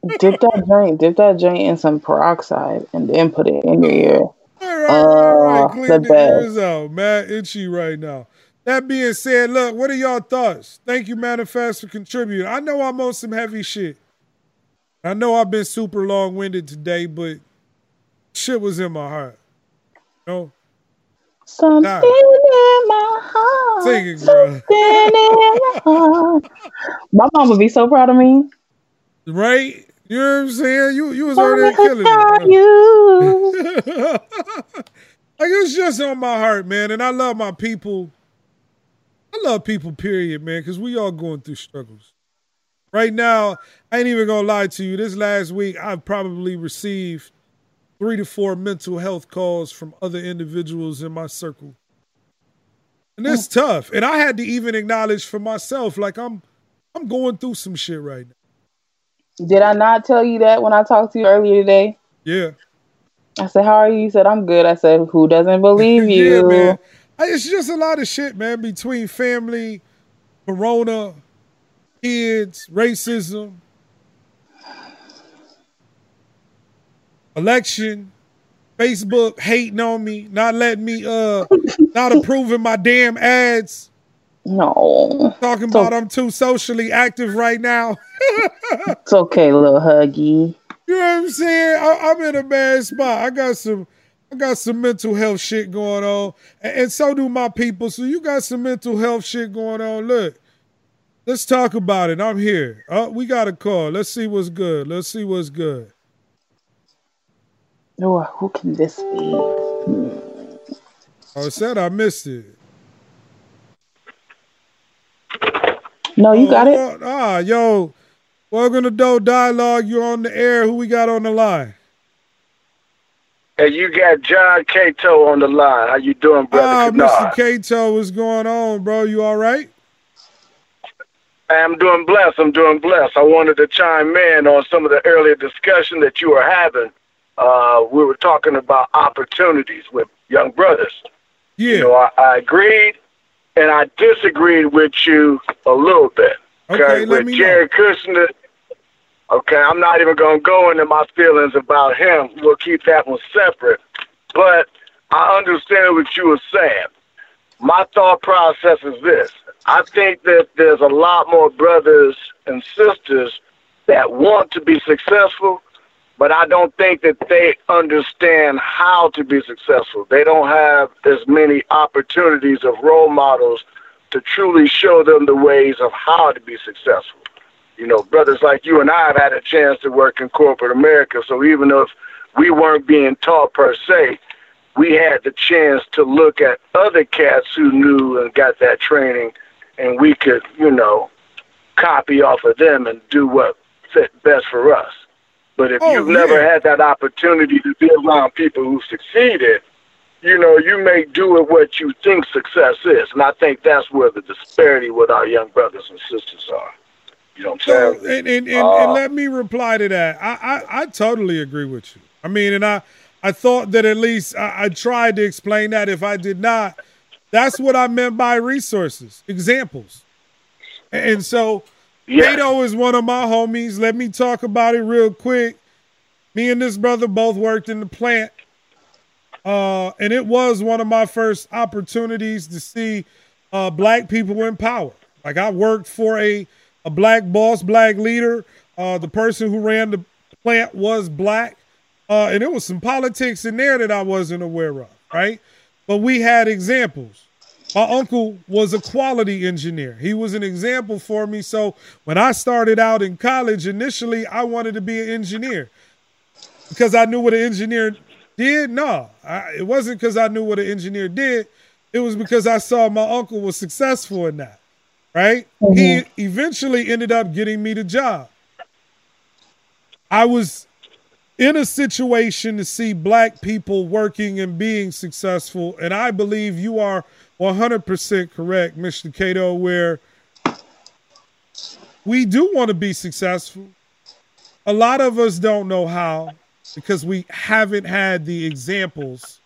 dip that joint, dip that joint in some peroxide, and then put it in your ear. All right, all right, uh, clean the, ears out, man. Itchy right now. That being said, look, what are y'all thoughts? Thank you, Manifest, for contributing. I know I'm on some heavy shit. I know I've been super long winded today, but shit was in my heart. You know? Something nah. in my heart. Sing it, girl. Something in my heart. My mom would be so proud of me. Right? You know what I'm saying? You you was already killing it. You. like it's just on my heart, man. And I love my people. I love people, period, man, because we all going through struggles. Right now, I ain't even gonna lie to you. This last week, I've probably received three to four mental health calls from other individuals in my circle. And it's tough. And I had to even acknowledge for myself, like I'm I'm going through some shit right now. Did I not tell you that when I talked to you earlier today? Yeah. I said, "How are you?" You said, "I'm good." I said, "Who doesn't believe you?" yeah, man. It's just a lot of shit, man, between family, corona, kids, racism, election, Facebook hating on me, not letting me uh not approving my damn ads. No. Talking about I'm too socially active right now. it's okay, little huggy. You know what I'm saying? I, am in a bad spot. I got some I got some mental health shit going on. And, and so do my people. So you got some mental health shit going on. Look, let's talk about it. I'm here. Uh, we got a call. Let's see what's good. Let's see what's good. Oh, who can this be? I said I missed it. No, you oh, got it. Oh, ah, yo, welcome to Dope Dialogue. You're on the air. Who we got on the line? Hey, you got John Cato on the line. How you doing, brother? Ah, Mr. Cato, what's going on, bro? You all right? I'm doing blessed. I'm doing blessed. I wanted to chime in on some of the earlier discussion that you were having. Uh, we were talking about opportunities with young brothers. Yeah. You know, I, I agreed and I disagreed with you a little bit. Okay, okay with Jared know. Kushner. Okay, I'm not even going to go into my feelings about him. We'll keep that one separate. But I understand what you were saying. My thought process is this I think that there's a lot more brothers and sisters that want to be successful, but I don't think that they understand how to be successful. They don't have as many opportunities of role models to truly show them the ways of how to be successful. You know, brothers like you and I have had a chance to work in corporate America, so even if we weren't being taught per se, we had the chance to look at other cats who knew and got that training, and we could, you know, copy off of them and do what fit best for us. But if oh, you've yeah. never had that opportunity to be around people who succeeded, you know, you may do it what you think success is. And I think that's where the disparity with our young brothers and sisters are. You know what I'm saying? And, and, and, uh, and let me reply to that. I, I, I totally agree with you. I mean, and I, I thought that at least I, I, tried to explain that. If I did not, that's what I meant by resources, examples. And so yeah. Is one of my homies. Let me talk about it real quick. Me and this brother both worked in the plant. Uh, and it was one of my first opportunities to see uh, black people in power. Like I worked for a, a black boss, black leader. Uh, the person who ran the plant was black. Uh, and there was some politics in there that I wasn't aware of, right? But we had examples. My uncle was a quality engineer. He was an example for me. So when I started out in college, initially I wanted to be an engineer because I knew what an engineer did. No, I, it wasn't because I knew what an engineer did. It was because I saw my uncle was successful in that. Right? Mm-hmm. He eventually ended up getting me the job. I was in a situation to see black people working and being successful, and I believe you are 100% correct, Mr. Cato, where we do want to be successful. A lot of us don't know how because we haven't had the examples.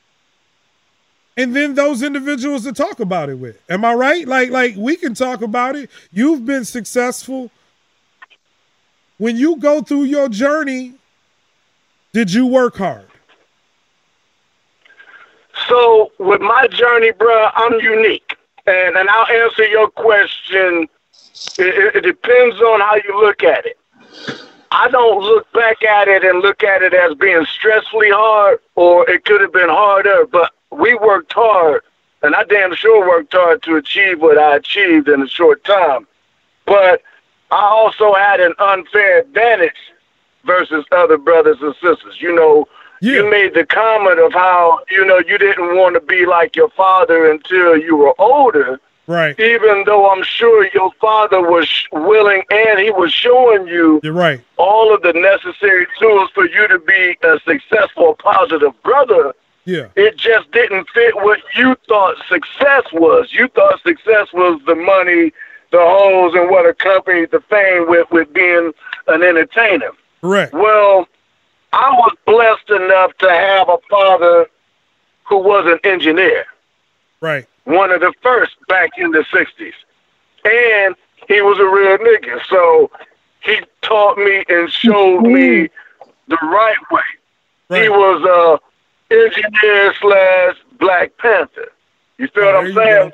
And then those individuals to talk about it with. Am I right? Like like we can talk about it. You've been successful. When you go through your journey, did you work hard? So with my journey, bro, I'm unique, and and I'll answer your question. It, it depends on how you look at it. I don't look back at it and look at it as being stressfully hard, or it could have been harder. But we worked hard, and I damn sure worked hard to achieve what I achieved in a short time. But I also had an unfair advantage versus other brothers and sisters. You know, yeah. you made the comment of how you know you didn't want to be like your father until you were older. Right. Even though I'm sure your father was willing and he was showing you You're right. all of the necessary tools for you to be a successful, positive brother. Yeah. It just didn't fit what you thought success was. You thought success was the money, the hoes, and what accompanied the fame with, with being an entertainer. Correct. Well, I was blessed enough to have a father who was an engineer. Right. One of the first back in the 60s. And he was a real nigga. So he taught me and showed me the right way. Right. He was a engineer slash Black Panther. You feel Oh, what I'm there saying?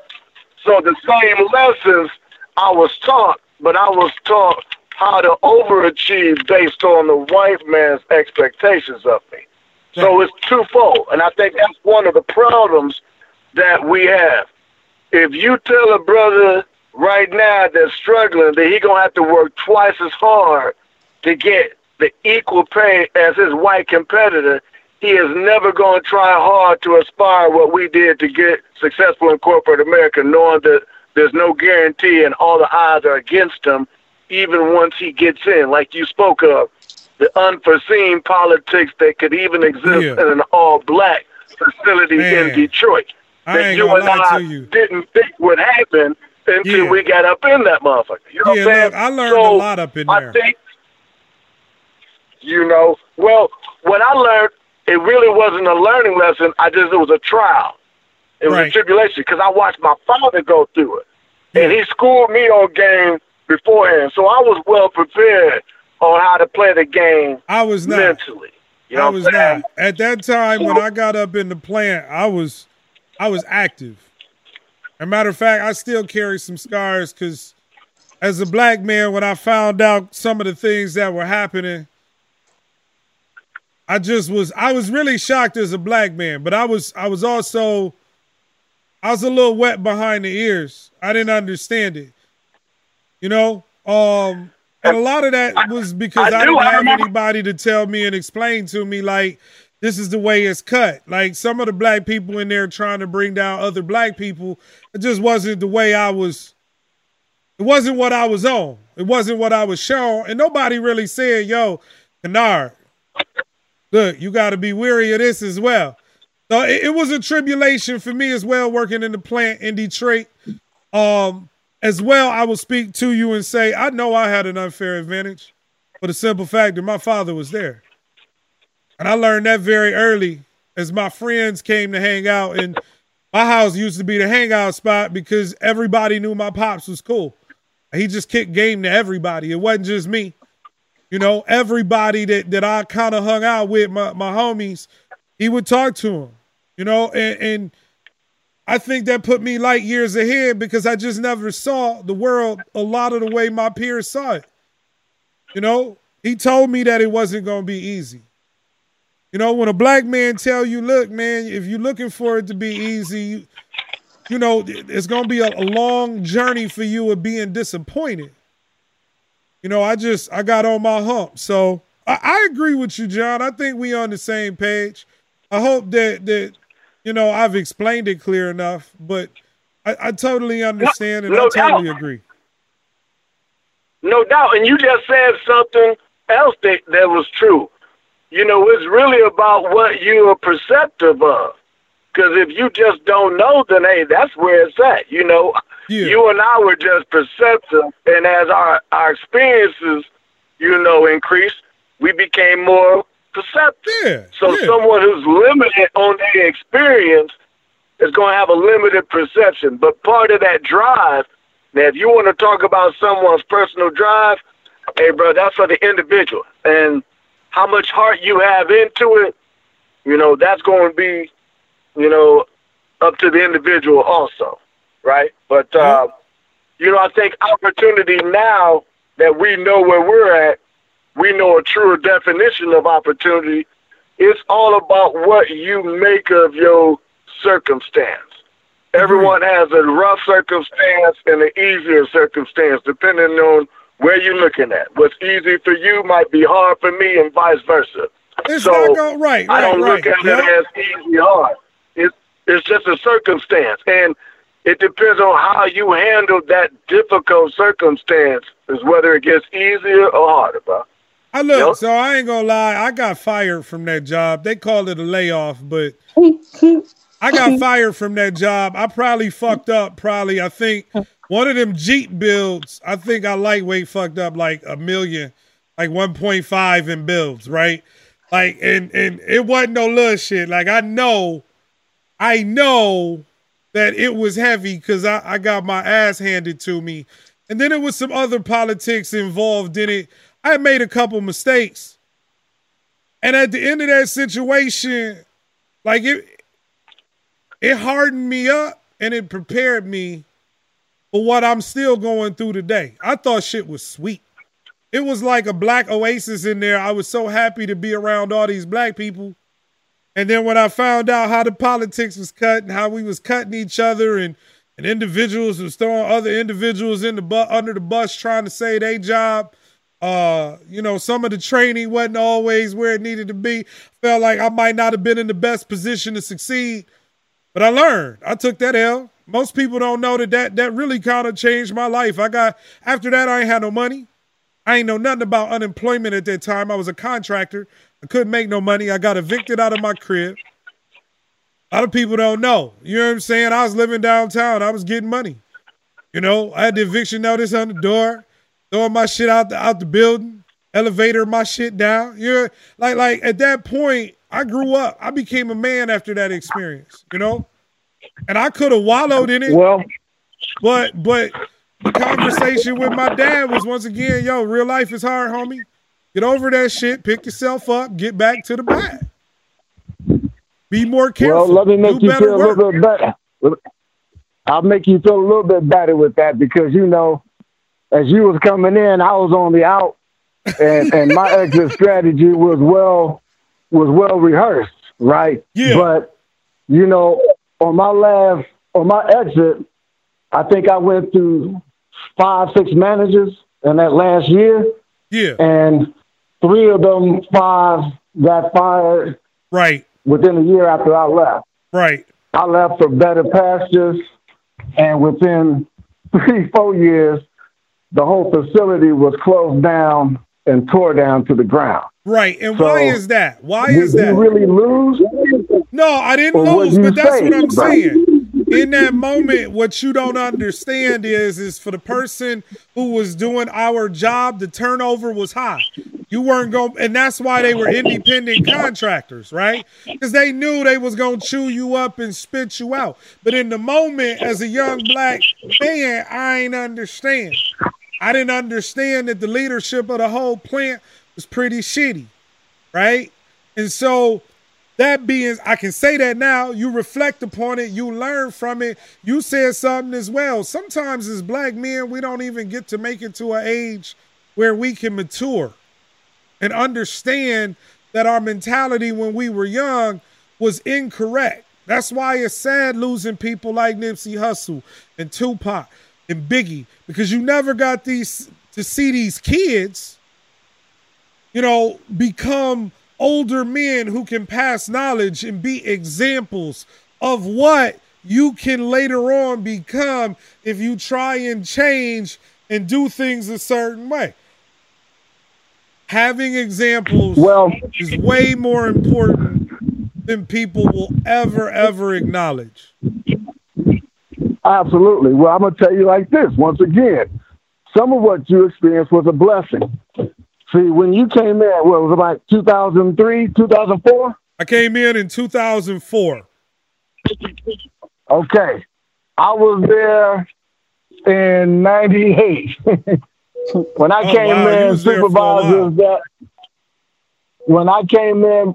So the same lessons I was taught, but I was taught how to overachieve based on the white man's expectations of me. So it's twofold, and I think that's one of the problems that we have. If you tell a brother right now that's struggling that he gonna have to work twice as hard to get the equal pay as his white competitor, he is never going to try hard to aspire what we did to get successful in corporate America, knowing that there's no guarantee and all the odds are against him, even once he gets in, like you spoke of, the unforeseen politics that could even exist Yeah. in an all-black facility Man. in Detroit I that you and I you. didn't think would happen until Yeah. we got up in that motherfucker. You know Yeah, what I'm saying? I learned So, a lot up in I there. think, you know, well, when I learned, it really wasn't a learning lesson. I just, it was a trial. It was Right. a tribulation because I watched my father go through it. And he schooled me on game beforehand. So I was well prepared on how to play the game I was not. mentally. You know I was not. At that time when I got up in the plant, I was I was active. As a matter of fact, I still carry some scars because as a black man, when I found out some of the things that were happening, I just was I was really shocked as a black man, but I was I was also I was a little wet behind the ears. I didn't understand it. You know? Um and a lot of that was because I I, do, didn't I have anybody to tell me and explain to me like this is the way it's cut. Like some of the black people in there trying to bring down other black people, it just wasn't the way I was it wasn't what I was on. It wasn't what I was shown. And nobody really said, yo, Kynard, look, you got to be weary of this as well. So it, it was a tribulation for me as well, working in the plant in Detroit. Um, as well, I will speak to you and say, I know I had an unfair advantage for the simple fact that my father was there. And I learned that very early as my friends came to hang out. And my house used to be the hangout spot because everybody knew my pops was cool. He just kicked game to everybody. It wasn't just me. You know, everybody that, that I kind of hung out with, my, my homies, he would talk to him. You know, and, and I think that put me light years ahead because I just never saw the world a lot of the way my peers saw it. You know, he told me that it wasn't going to be easy. You know, when a black man tell you, look, man, if you're looking for it to be easy, you, know, it's going to be a, a long journey for you of being disappointed. You know, I just, I got on my hump. So I, I agree with you, John. I think we on the same page. I hope that, that, you know, I've explained it clear enough, but I, I totally understand and no I totally doubt. agree. No doubt. And you just said something else that, that was true. You know, it's really about what you are perceptive of. Because if you just don't know, then hey, that's where it's at. You know, Yeah. you and I were just perceptive, and as our our experiences, you know, increased, we became more perceptive. Yeah. So yeah. someone who's limited on their experience is going to have a limited perception. But part of that drive, now if you want to talk about someone's personal drive, hey, bro, that's for the individual. And how much heart you have into it, you know, that's going to be, you know, up to the individual also, right? But, uh, you know, I think opportunity now that we know where we're at, we know a truer definition of opportunity. It's all about what you make of your circumstance. Mm-hmm. Everyone has a rough circumstance and an easier circumstance, depending on where you're looking at. What's easy for you might be hard for me, and vice versa. It's so not going right. I don't right. look at Yep. it as easy hard. It's it's just a circumstance, and it depends on how you handle that difficult circumstance, is whether it gets easier or harder, bro. I look, Yep. so I ain't gonna lie, I got fired from that job. They called it a layoff, but I got fired from that job. I probably fucked up. Probably, I think one of them Jeep builds. I think I lightweight fucked up like a million, like one point five in builds, right? Like, and and it wasn't no little shit. Like I know, I know that it was heavy because I, I got my ass handed to me. And then there was some other politics involved in it. I made a couple mistakes. And at the end of that situation, like it it hardened me up and it prepared me for what I'm still going through today. I thought shit was sweet. It was like a black oasis in there. I was so happy to be around all these black people. And then when I found out how the politics was cut and how we was cutting each other and and individuals was throwing other individuals in the bu- under the bus trying to say their job, uh, you know, some of the training wasn't always where it needed to be. Felt like I might not have been in the best position to succeed, but I learned. I took that L. Most people don't know that that, that really kind of changed my life. I got after that I ain't had no money. I ain't know nothing about unemployment at that time. I was a contractor. I couldn't make no money. I got evicted out of my crib. A lot of people don't know. You know what I'm saying? I was living downtown. I was getting money. You know, I had the eviction notice on the door, throwing my shit out the out the building, elevator my shit down. You're like like at that point, I grew up. I became a man after that experience, you know? And I could have wallowed in it. Well, but but the conversation with my dad was once again, yo, real life is hard, homie. Get over that shit, pick yourself up, get back to the bag. Be more careful. well, let me make Do you feel a little bit better. I'll make you feel a little bit better with that because you know, as you was coming in, I was on the out, and and my exit strategy was well was well rehearsed, right? Yeah. But you know, on my last on my exit, I think I went through five six managers in that last year, Yeah, and three of them five got fired right, within a year after I left. right. I left for better pastures, and within three, four years, the whole facility was closed down and tore down to the ground. Right. And So, why is that? Why Did is you that? really lose? No, I didn't lose, but that's say, what I'm right. saying. In that moment, what you don't understand is is for the person who was doing our job, the turnover was high. You weren't going and that's why they were independent contractors, right? Because they knew they was gonna chew you up and spit you out. But in the moment, as a young black man, I ain't understand. I didn't understand that the leadership of the whole plant was pretty shitty, right? And so that being, I can say that now. You reflect upon it, you learn from it. You said something as well. Sometimes as black men, we don't even get to make it to an age where we can mature and understand that our mentality when we were young was incorrect. That's why it's sad losing people like Nipsey Hussle and Tupac and Biggie because you never got these to see these kids, you know, become older men who can pass knowledge and be examples of what you can later on become if you try and change and do things a certain way. Having examples Well, is way more important than people will ever, ever acknowledge. Absolutely. Well, I'm going to tell you like this once again. Some of what you experienced was a blessing. See, when you came in, what was it about 2003, 2004? I came in in 2004. Okay. I was there in 98. when I Oh, came wow, in, was there for a while. supervisors that when I came in,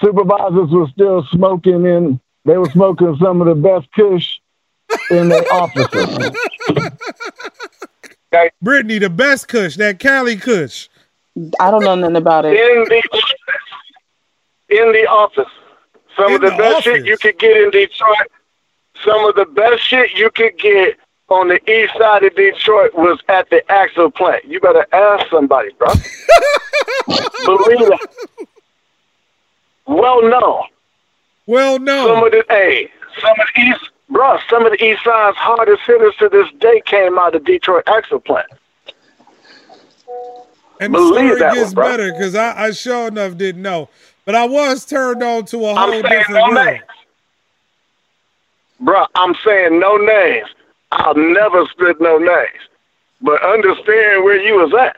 supervisors were still smoking and they were smoking some of the best kush in their offices. Brittany, the best kush, that Cali kush. I don't know nothing about it. In the office. In the office. Some In of the, the best office. shit you could get in Detroit. Some of the best shit you could get on the east side of Detroit was at the Axle plant. You better ask somebody, bro. Believe it. Well known. Well, Some no. of the hey, some of the east bro, some of the east side's hardest hitters to this day came out of Detroit Axle plant. And the believe story that gets one, better because I, I sure enough didn't know. But I was turned on to a whole different no world. names. Bro, I'm saying no names. I'll never spit no names. But understand where you was at.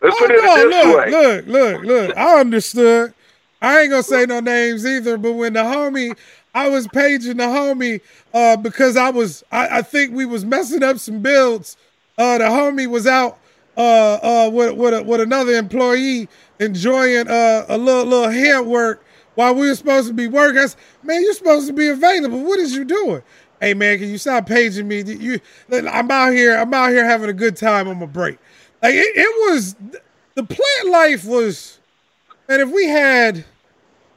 Let's Oh, put it no, this look, way. look, look, look. I understood. I ain't gonna say no names either, but when the homie, I was paging the homie uh, because I was I, I think we was messing up some builds. Uh, the homie was out uh, uh, with with, with another employee enjoying uh, a little little hair work while we were supposed to be working. I said, man, you're supposed to be available. What is you doing? Hey man, can you stop paging me? You, I'm out here. I'm out here having a good time on my break. Like it, it was, the plant life was, and if we had,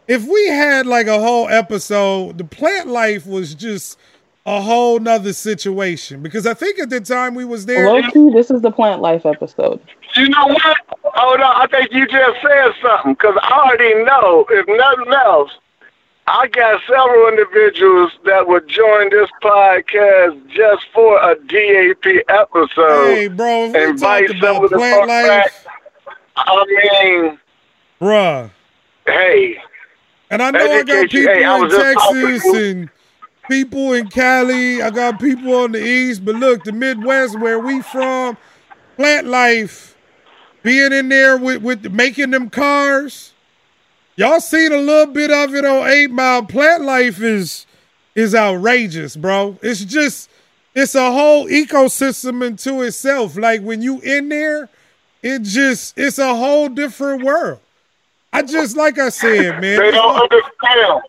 if we had like a whole episode, the plant life was just a whole nother situation because I think at the time we was there. Low this is the plant life episode. You know what? Oh no, I think you just said something because I already know if nothing else I got several individuals that would join this podcast just for a DAP episode. Hey, bro, if we invite some of the plant life. Back. I mean, bruh. Hey. And I know I got people hey, in Texas and people in Cali. I got people on the East, but look, the Midwest, where we from, plant life, being in there with, with making them cars Y'all seen a little bit of it on Eight Mile. Plant life is is outrageous, bro. It's just it's a whole ecosystem into itself. Like when you in there, it just it's a whole different world. I just like I said, man. They don't understand.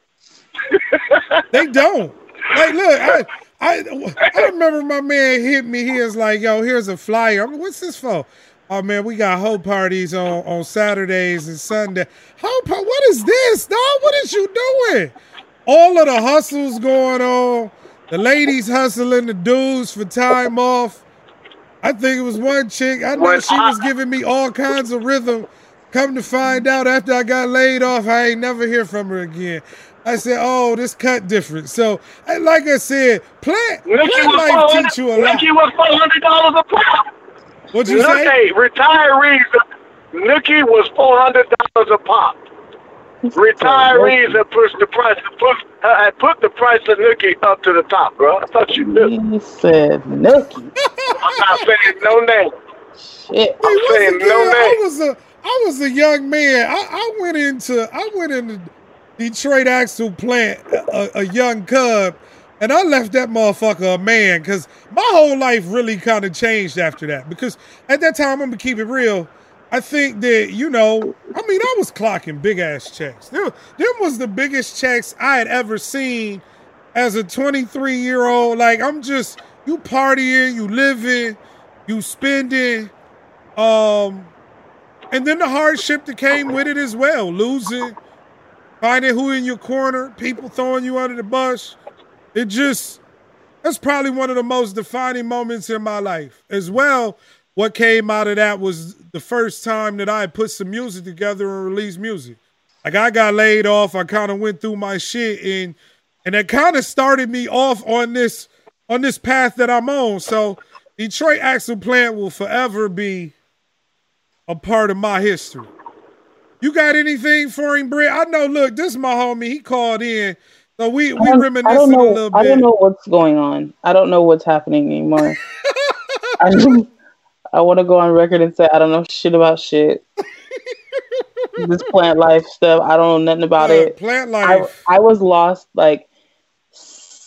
they don't. Like, look, I, I I remember my man hit me. He was like, "Yo, here's a flyer." I'm, What's this for? Oh man, we got hoe parties on, on Saturdays and Sunday. Hoe par- what is this, dog? What is you doing? All of the hustles going on. The ladies hustling the dudes for time off. I think it was one chick. I know she was giving me all kinds of rhythm. Come to find out, after I got laid off, I ain't never hear from her again. I said, "Oh, this cut different." So, like I said, plant, plant life teach you a lot. Nikki was four hundred dollars a pop. What'd you say? Hey, retirees, Nookie was four hundred dollars a pop. Retirees have pushed the price, put, uh, put the price of Nookie up to the top, bro. I thought you knew. He said Nookie. I'm not saying no name. Shit. I'm hey, saying no name. I was a, young man. I, I went into, I went into Detroit Axle Plant, a, a young cub and I left that motherfucker a man because my whole life really kind of changed after that. Because at that time, I'm gonna keep it real. I think that, you know, I mean, I was clocking big ass checks. Them, them was the biggest checks I had ever seen as a 23 year old. Like, I'm just, you partying, you living, you spending. Um, and then the hardship that came with it as well losing, finding who in your corner, people throwing you under the bus it just that's probably one of the most defining moments in my life. As well, what came out of that was the first time that I put some music together and released music. Like I got laid off, I kind of went through my shit and and that kind of started me off on this on this path that I'm on. So Detroit Axle Plant will forever be a part of my history. You got anything for him, Britt? I know. Look, this is my homie. He called in so we we reminiscing know, a little bit. I don't know what's going on. I don't know what's happening anymore. I I want to go on record and say I don't know shit about shit. this plant life stuff, I don't know nothing about yeah, it. Plant life. I, I was lost like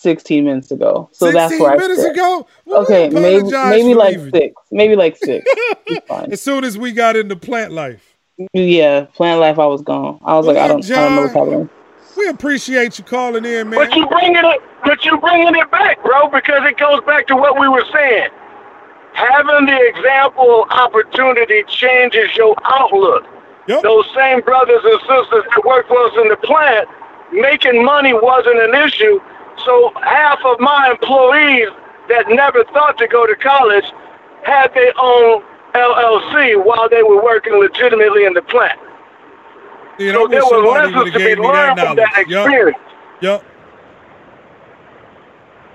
16 minutes ago. So that's where minutes I ago? Well, okay, maybe maybe like leaving. six. Maybe like six. as soon as we got into plant life. Yeah, plant life. I was gone. I was well, like, I don't, John, I don't know what's happening. We appreciate you calling in, man. But you bringing it, but you bringing it back, bro, because it goes back to what we were saying. Having the example opportunity changes your outlook. Yep. Those same brothers and sisters that work for us in the plant, making money wasn't an issue. So half of my employees that never thought to go to college had their own LLC while they were working legitimately in the plant. You know, so there was lessons to be learned from that experience. Yep. yep.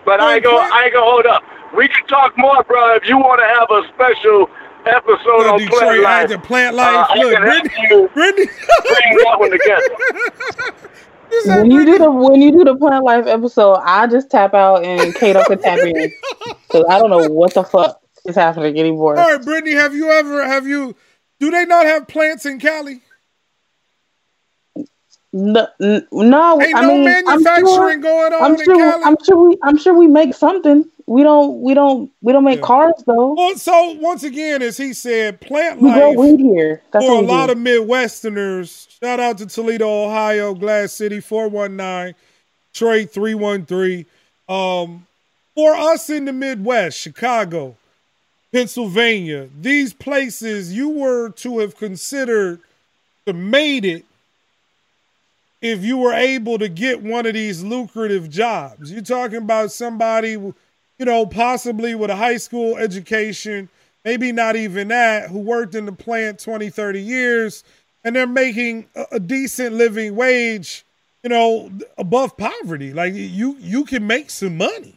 But I ain't gonna, I ain't gonna hold up. We can talk more, bro. If you want to have a special episode on Detroit plant life, plant life. Uh, Look, Brittany, Brittany, bring that one together. When you do the when you do the plant life episode, I just tap out and Kato can tap in because I don't know what the fuck is happening anymore. All right, Brittany, have you ever have you? Do they not have plants in Cali? No, n- no Ain't I no mean, I'm sure, going on I'm in Cali. I'm sure we, I'm sure we make something. We don't, we don't, we don't make Yeah. cars though. well, so once again, as he said, plant We life weed here. That's for a lot do. of Midwesterners. Shout out to Toledo, Ohio, Glass City, 419, Detroit, 313. Um, for us in the Midwest, Chicago, Pennsylvania, these places you were to have considered to made it if you were able to get one of these lucrative jobs. You're talking about somebody, you know, possibly with a high school education, maybe not even that, who worked in the plant 20, 30 years, and they're making a, a decent living wage, you know, above poverty. Like you you can make some money.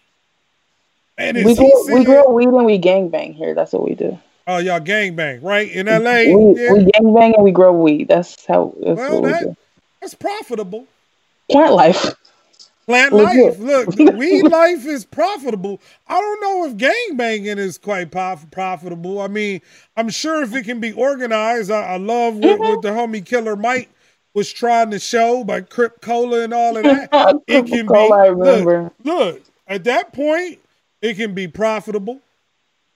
And We grow, we grow weed and we gangbang here. That's what we do. oh y'all gangbang, right? In LA. We, yeah. we gangbang and we grow weed. That's how. That's Well, what we. That's profitable. Plant life. Plant life. Look, weed life is profitable. I don't know if gang banging is quite prof- profitable. I mean, I'm sure if it can be organized, I, I love what, what the homie Killer Mike was trying to show by Crip Cola and all of that. It can be. I remember. Look, look, at that point, it can be profitable.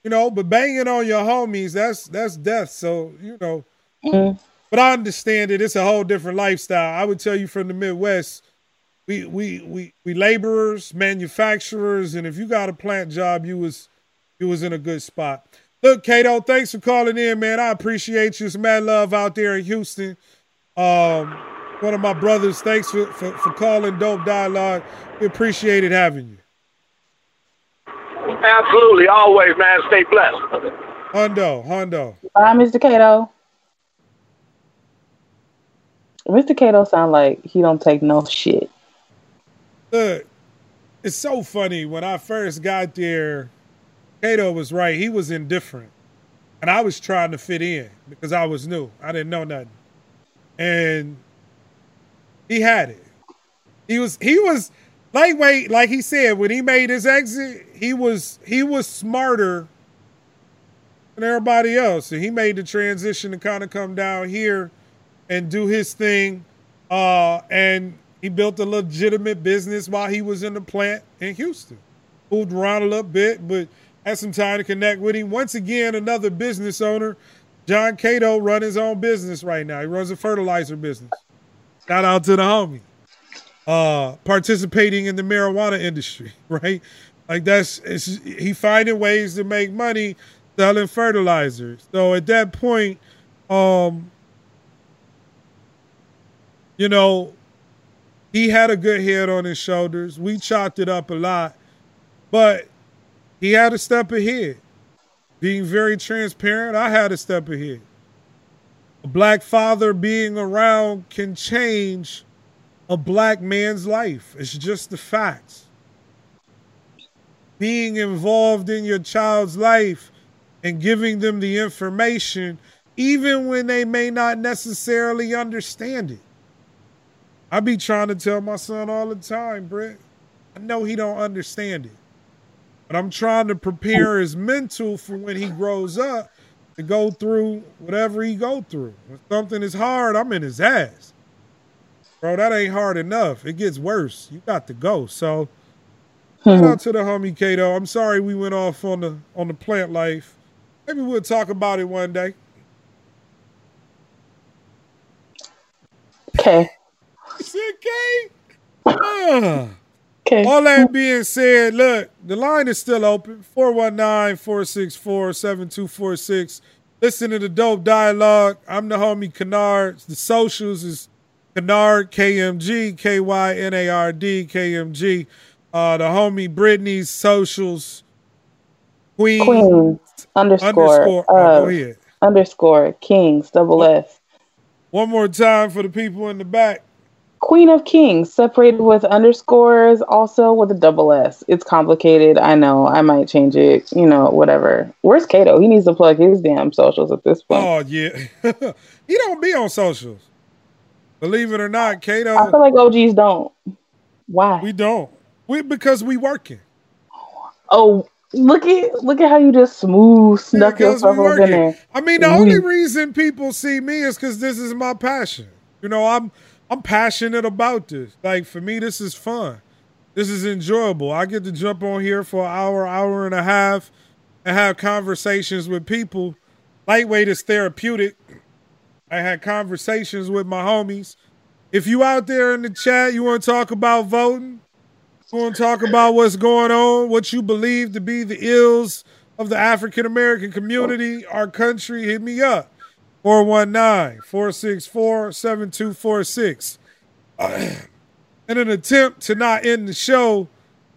You know, but banging on your homies, that's that's death. So, you know, Mm. but I understand it. It's a whole different lifestyle. I would tell you from the Midwest, we we we we laborers, manufacturers, and if you got a plant job, you was you was in a good spot. Look, Cato, thanks for calling in, man. I appreciate you. It's mad love out there in Houston. Um, one of my brothers, thanks for, for, for calling Dope Dialogue. We appreciated having you. Absolutely, always, man. Stay blessed. Hondo, Hondo. Bye, Mr. Cato. Mr. Cato sound like he don't take no shit. Look, it's so funny. When I first got there, Cato was right. He was indifferent. And I was trying to fit in because I was new. I didn't know nothing. And he had it. He was he was lightweight, like he said, when he made his exit, he was he was smarter than everybody else. And he made the transition to kind of come down here and do his thing. Uh, and he built a legitimate business while he was in the plant in Houston. Moved around a little bit, but had some time to connect with him. Once again, another business owner, John Cato, run his own business right now. He runs a fertilizer business. Shout out to the homie. Uh, participating in the marijuana industry, right? Like that's he finding ways to make money selling fertilizers. So at that point, um, you know, he had a good head on his shoulders. We chopped it up a lot, but he had a step ahead. Being very transparent, I had a step ahead. A black father being around can change a black man's life. It's just the facts. Being involved in your child's life and giving them the information, even when they may not necessarily understand it. I be trying to tell my son all the time, Brett. I know he don't understand it. But I'm trying to prepare his mental for when he grows up to go through whatever he go through. When something is hard, I'm in his ass. Bro, that ain't hard enough. It gets worse. You got to go. So shout out to the homie Kato. I'm sorry we went off on the on the plant life. Maybe we'll talk about it one day. Okay. Okay. Ah. Okay. All that being said, look, the line is still open 419 464 7246. Listen to the dope dialogue. I'm the homie Kynard. The socials is Kynard KMG, K Y N A R D KMG. Uh, the homie Brittany's socials, Queen, Queens underscore underscore. uh, underscore Kings double S. One more time for the people in the back. Queen of Kings separated with underscores, also with a double S. It's complicated. I know. I might change it. You know, whatever. Where's Kato? He needs to plug his damn socials at this point. Oh, yeah. he don't be on socials. Believe it or not, Kato. I feel like OGs don't. Why? We don't. We because we working. oh, look at look at how you just smooth snuck Because yourself up in there. I mean, the only Mhm. reason people see me is because this is my passion. You know, I'm I'm passionate about this. Like for me, this is fun. This is enjoyable. I get to jump on here for an hour, hour and a half, and have conversations with people. Lightweight is therapeutic. I had conversations with my homies. If you out there in the chat, you want to talk about voting, you want to talk about what's going on, what you believe to be the ills of the African American community, our country, hit me up. 419 464 7246. In an attempt to not end the show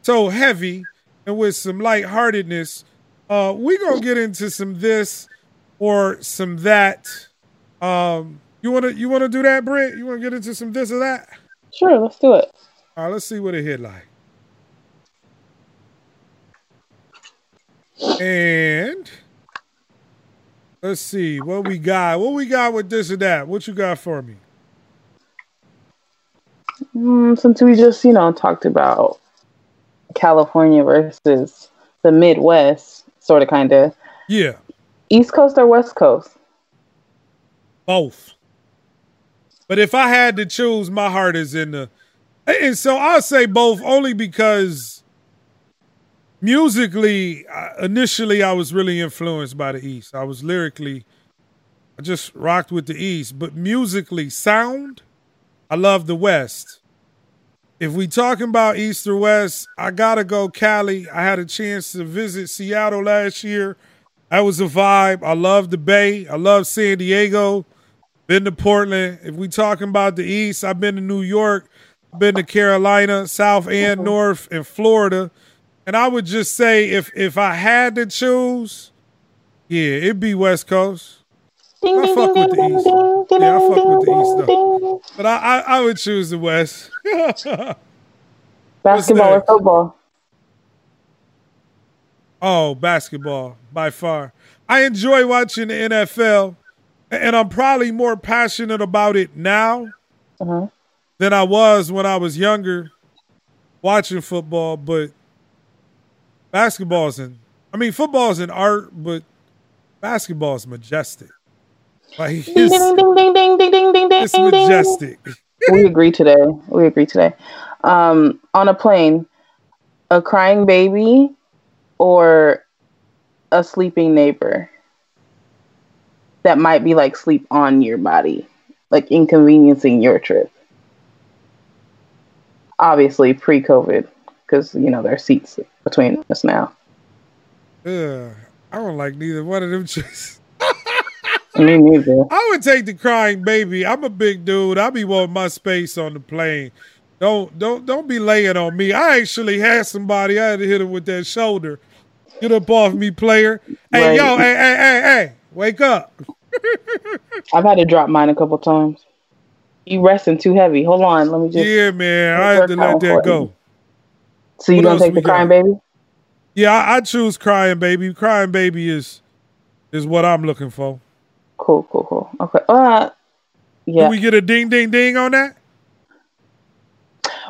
so heavy and with some lightheartedness, uh, we're going to get into some this or some that. Um, you want to you want to do that, Britt? You want to get into some this or that? Sure, let's do it. All right, let's see what it hit like. And let's see what we got. What we got with this or that? What you got for me? Mm, since we just, you know, talked about California versus the Midwest, sort of, kind of. Yeah. East Coast or West Coast? Both. But if I had to choose, my heart is in the. And so I'll say both only because musically, initially, I was really influenced by the East. I was lyrically, I just rocked with the East. But musically, sound, I love the West. If we talking about East or West, I gotta go Cali. I had a chance to visit Seattle last year. That was a vibe. I love the Bay. I love San Diego. Been to Portland. If we talking about the East, I've been to New York. Been to Carolina, South and North, and Florida. And I would just say if if I had to choose, yeah, it'd be West Coast. I fuck with the East. Yeah, I fuck with the East though. But I, I, I would choose the West. basketball or football? Oh, basketball by far. I enjoy watching the NFL, and I'm probably more passionate about it now uh-huh. than I was when I was younger watching football. But basketball is an, I mean, football is an art, but basketball is majestic. Like it's, it's majestic. we agree today. We agree today. Um, on a plane, a crying baby or a sleeping neighbor that might be like sleep on your body, like inconveniencing your trip. Obviously, pre COVID, because you know there are seats between us now. Yeah, I don't like neither one of them choices. Me neither. I would take the crying baby. I'm a big dude. I be wanting my space on the plane. Don't don't don't be laying on me. I actually had somebody. I had to hit him with that shoulder. Get up off me, player. Hey right. yo, hey hey hey hey, wake up. I've had to drop mine a couple times. You resting too heavy. Hold on, let me just. Yeah, man, I had to let that go. So you what gonna take the crying got? baby? Yeah, I, I choose crying baby. Crying baby is is what I'm looking for. Cool, cool, cool. Okay. Uh, yeah. Do we get a ding, ding, ding on that?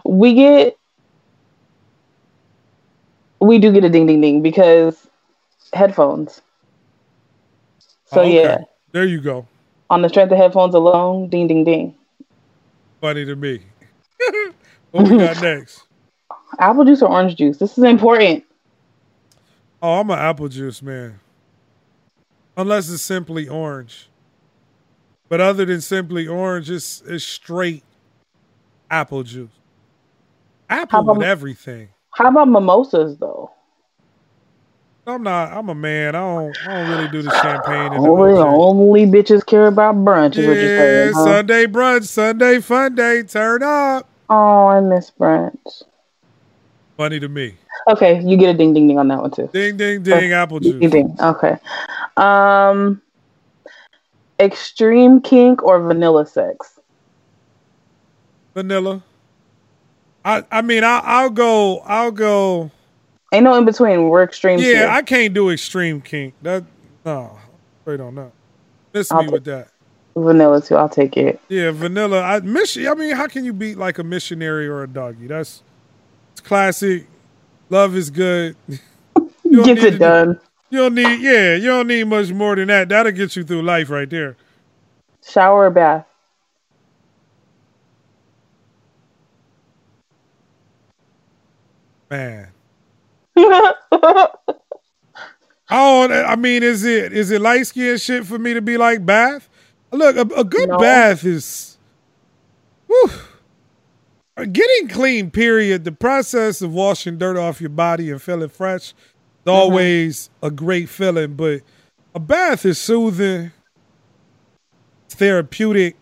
We get. We do get a ding, ding, ding because headphones. So oh, okay. yeah. There you go. On the strength of headphones alone, ding, ding, ding. Funny to me. what we got next? Apple juice or orange juice? This is important. Oh, I'm an apple juice man unless it's simply orange. But other than simply orange, it's, it's straight apple juice. Apple about, with everything. How about mimosas though? I'm not. I'm a man. I don't. I don't really do the champagne. And only, only bitches care about brunch. Yeah, saying, huh? Sunday brunch, Sunday fun day. Turn up. Oh, I miss brunch. Funny to me. Okay, you get a ding ding ding on that one too. Ding ding ding, apple juice. Ding ding. Okay. Um, extreme kink or vanilla sex? Vanilla. I I mean I I'll go I'll go. Ain't no in between. We're extreme. Yeah, here. I can't do extreme kink. That no, straight on that. Miss I'll me with that. Vanilla too. I'll take it. Yeah, vanilla. I miss. I mean, how can you beat like a missionary or a doggy? That's classic. Love is good. Gets it done. Do, you don't need, yeah, you don't need much more than that. That'll get you through life right there. Shower or bath? Man. Oh, I mean, is it is it light skin shit for me to be like bath? Look, a, a good no. bath is. Whew, getting clean. Period. The process of washing dirt off your body and feeling fresh is mm-hmm. always a great feeling. But a bath is soothing. It's therapeutic.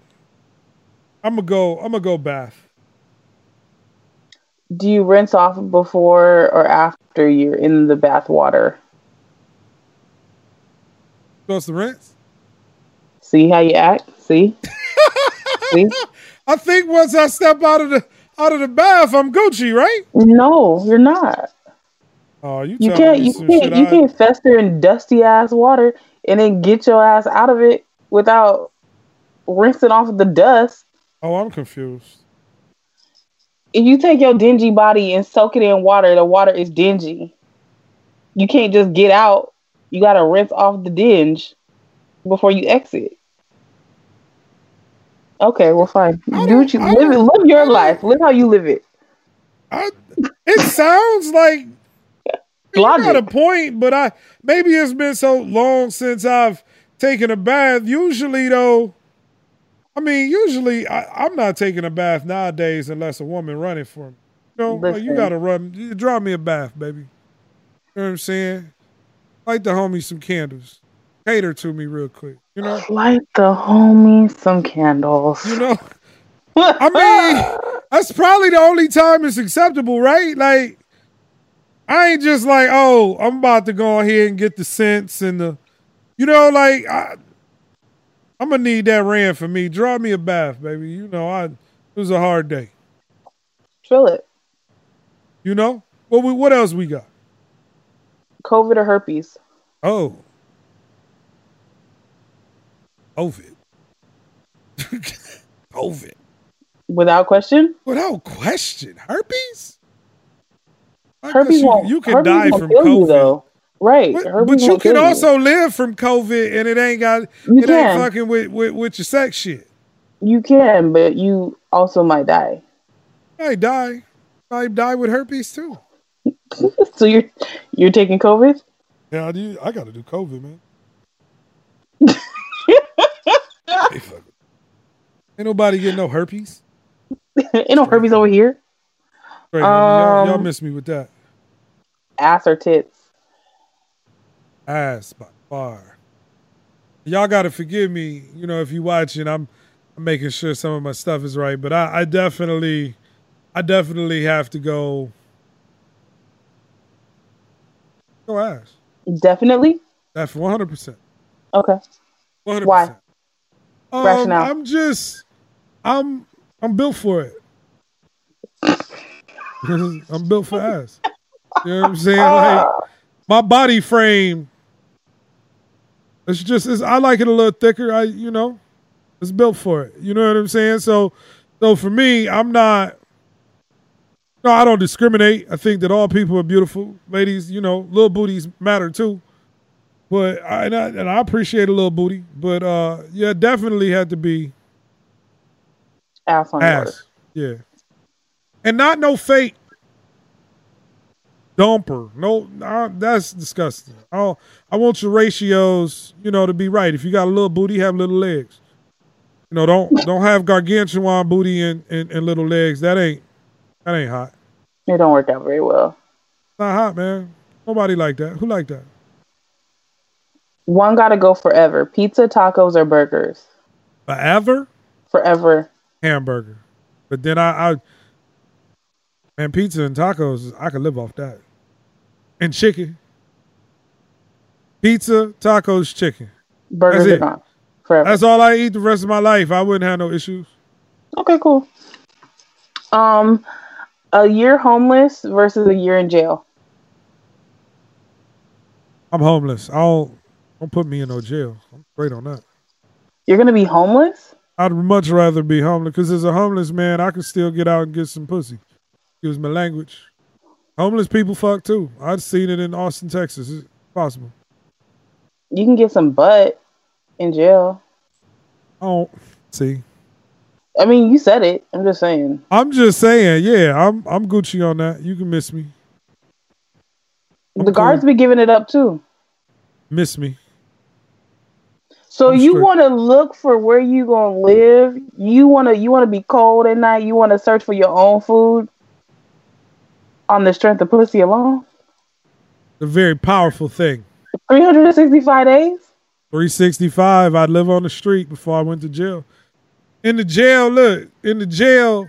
I'm gonna go. I'm gonna go bath. Do you rinse off before or after you're in the bath water? Goes the rinse. See how you act? See? See? I think once I step out of the out of the bath, I'm Gucci, right? No, you're not. Oh, you You can't you can't you I- can't fester in dusty ass water and then get your ass out of it without rinsing off the dust. Oh, I'm confused. If you take your dingy body and soak it in water, the water is dingy. You can't just get out. You gotta rinse off the dinge before you exit. Okay, well fine. Do what you live it. Live your life. Live how you live it. I, it sounds like you got a point, but I maybe it's been so long since I've taken a bath. Usually, though, I mean, usually I, I'm not taking a bath nowadays unless a woman running for me. You know, like you got to run. You draw me a bath, baby. You know what I'm saying? Light the homie some candles. Cater to me real quick. You know. Light the homie some candles. You know. I mean, that's probably the only time it's acceptable, right? Like, I ain't just like, oh, I'm about to go ahead and get the scents and the, you know, like, I, I'm gonna need that rand for me. Draw me a bath, baby. You know, I it was a hard day. Feel it. You know, what we, what else we got? COVID or herpes? Oh, COVID, COVID, Without question. without question, herpes. I Herpes you, you can herpes die from COVID. you though. Right. But, but you can also live from COVID and it ain't got You it can. ain't fucking with, with, with your sex shit. You can, but you also might die. I die. I die with herpes too. So you're you're taking COVID? Yeah, I do I gotta do COVID, man. Hey, fuck. Ain't nobody getting no herpes. Ain't no herpes over here. Great, y'all, y'all Um, miss me with that. Ass or tits? Ass by far. Y'all gotta forgive me, you know, if you watching, I'm I'm making sure some of my stuff is right, but I, I definitely I definitely have to go go ass. Definitely. That's one hundred percent. Okay. One hundred Why? Um, Rationale. I'm just I'm I'm built for it. I'm built for ass. You know what I'm saying? Like my body frame. It's just it's, I like it a little thicker. I you know, it's built for it. You know what I'm saying? So so for me, I'm not. No, I don't discriminate. I think that all people are beautiful, ladies. You know, little booties matter too. But I and, I and I appreciate a little booty, but uh, yeah, definitely had to be Ass on ass. Yeah. And not no fake dumper. No, that's disgusting. I I want your ratios, you know, to be right. If you got a little booty, have little legs. You know, don't don't have gargantuan booty and, and, and little legs. That ain't that ain't hot. It don't work out very well. Not hot, man. Nobody like that. Who like that? One gotta go forever. Pizza, tacos, or burgers. Forever Forever. hamburger. But then I, I man, pizza and tacos, I could live off that. And chicken. Pizza, tacos, chicken. Burgers That's are it. Forever. That's all I eat the rest of my life. I wouldn't have no issues. Okay, cool. Um, a year homeless versus a year in jail. I'm homeless. I don't don't put me in no jail. I'm straight on that. You're gonna be homeless? I'd much rather be homeless because as a homeless man, I can still get out and get some pussy. Excuse my language. Homeless people fuck too. I've seen it in Austin, Texas. It's possible. You can get some butt in jail. Oh, see. I mean, you said it. I'm just saying. I'm just saying, yeah, I'm I'm Gucci on that. You can miss me. I'm the guards cool. be giving it up too. miss me. So I'm you want to look for where you gonna live. You want to you want to be cold at night. You want to search for your own food on the strength of pussy alone. A very powerful thing. 365 days. 365, I'd live on the street before I went to jail. In the jail, look, in the jail,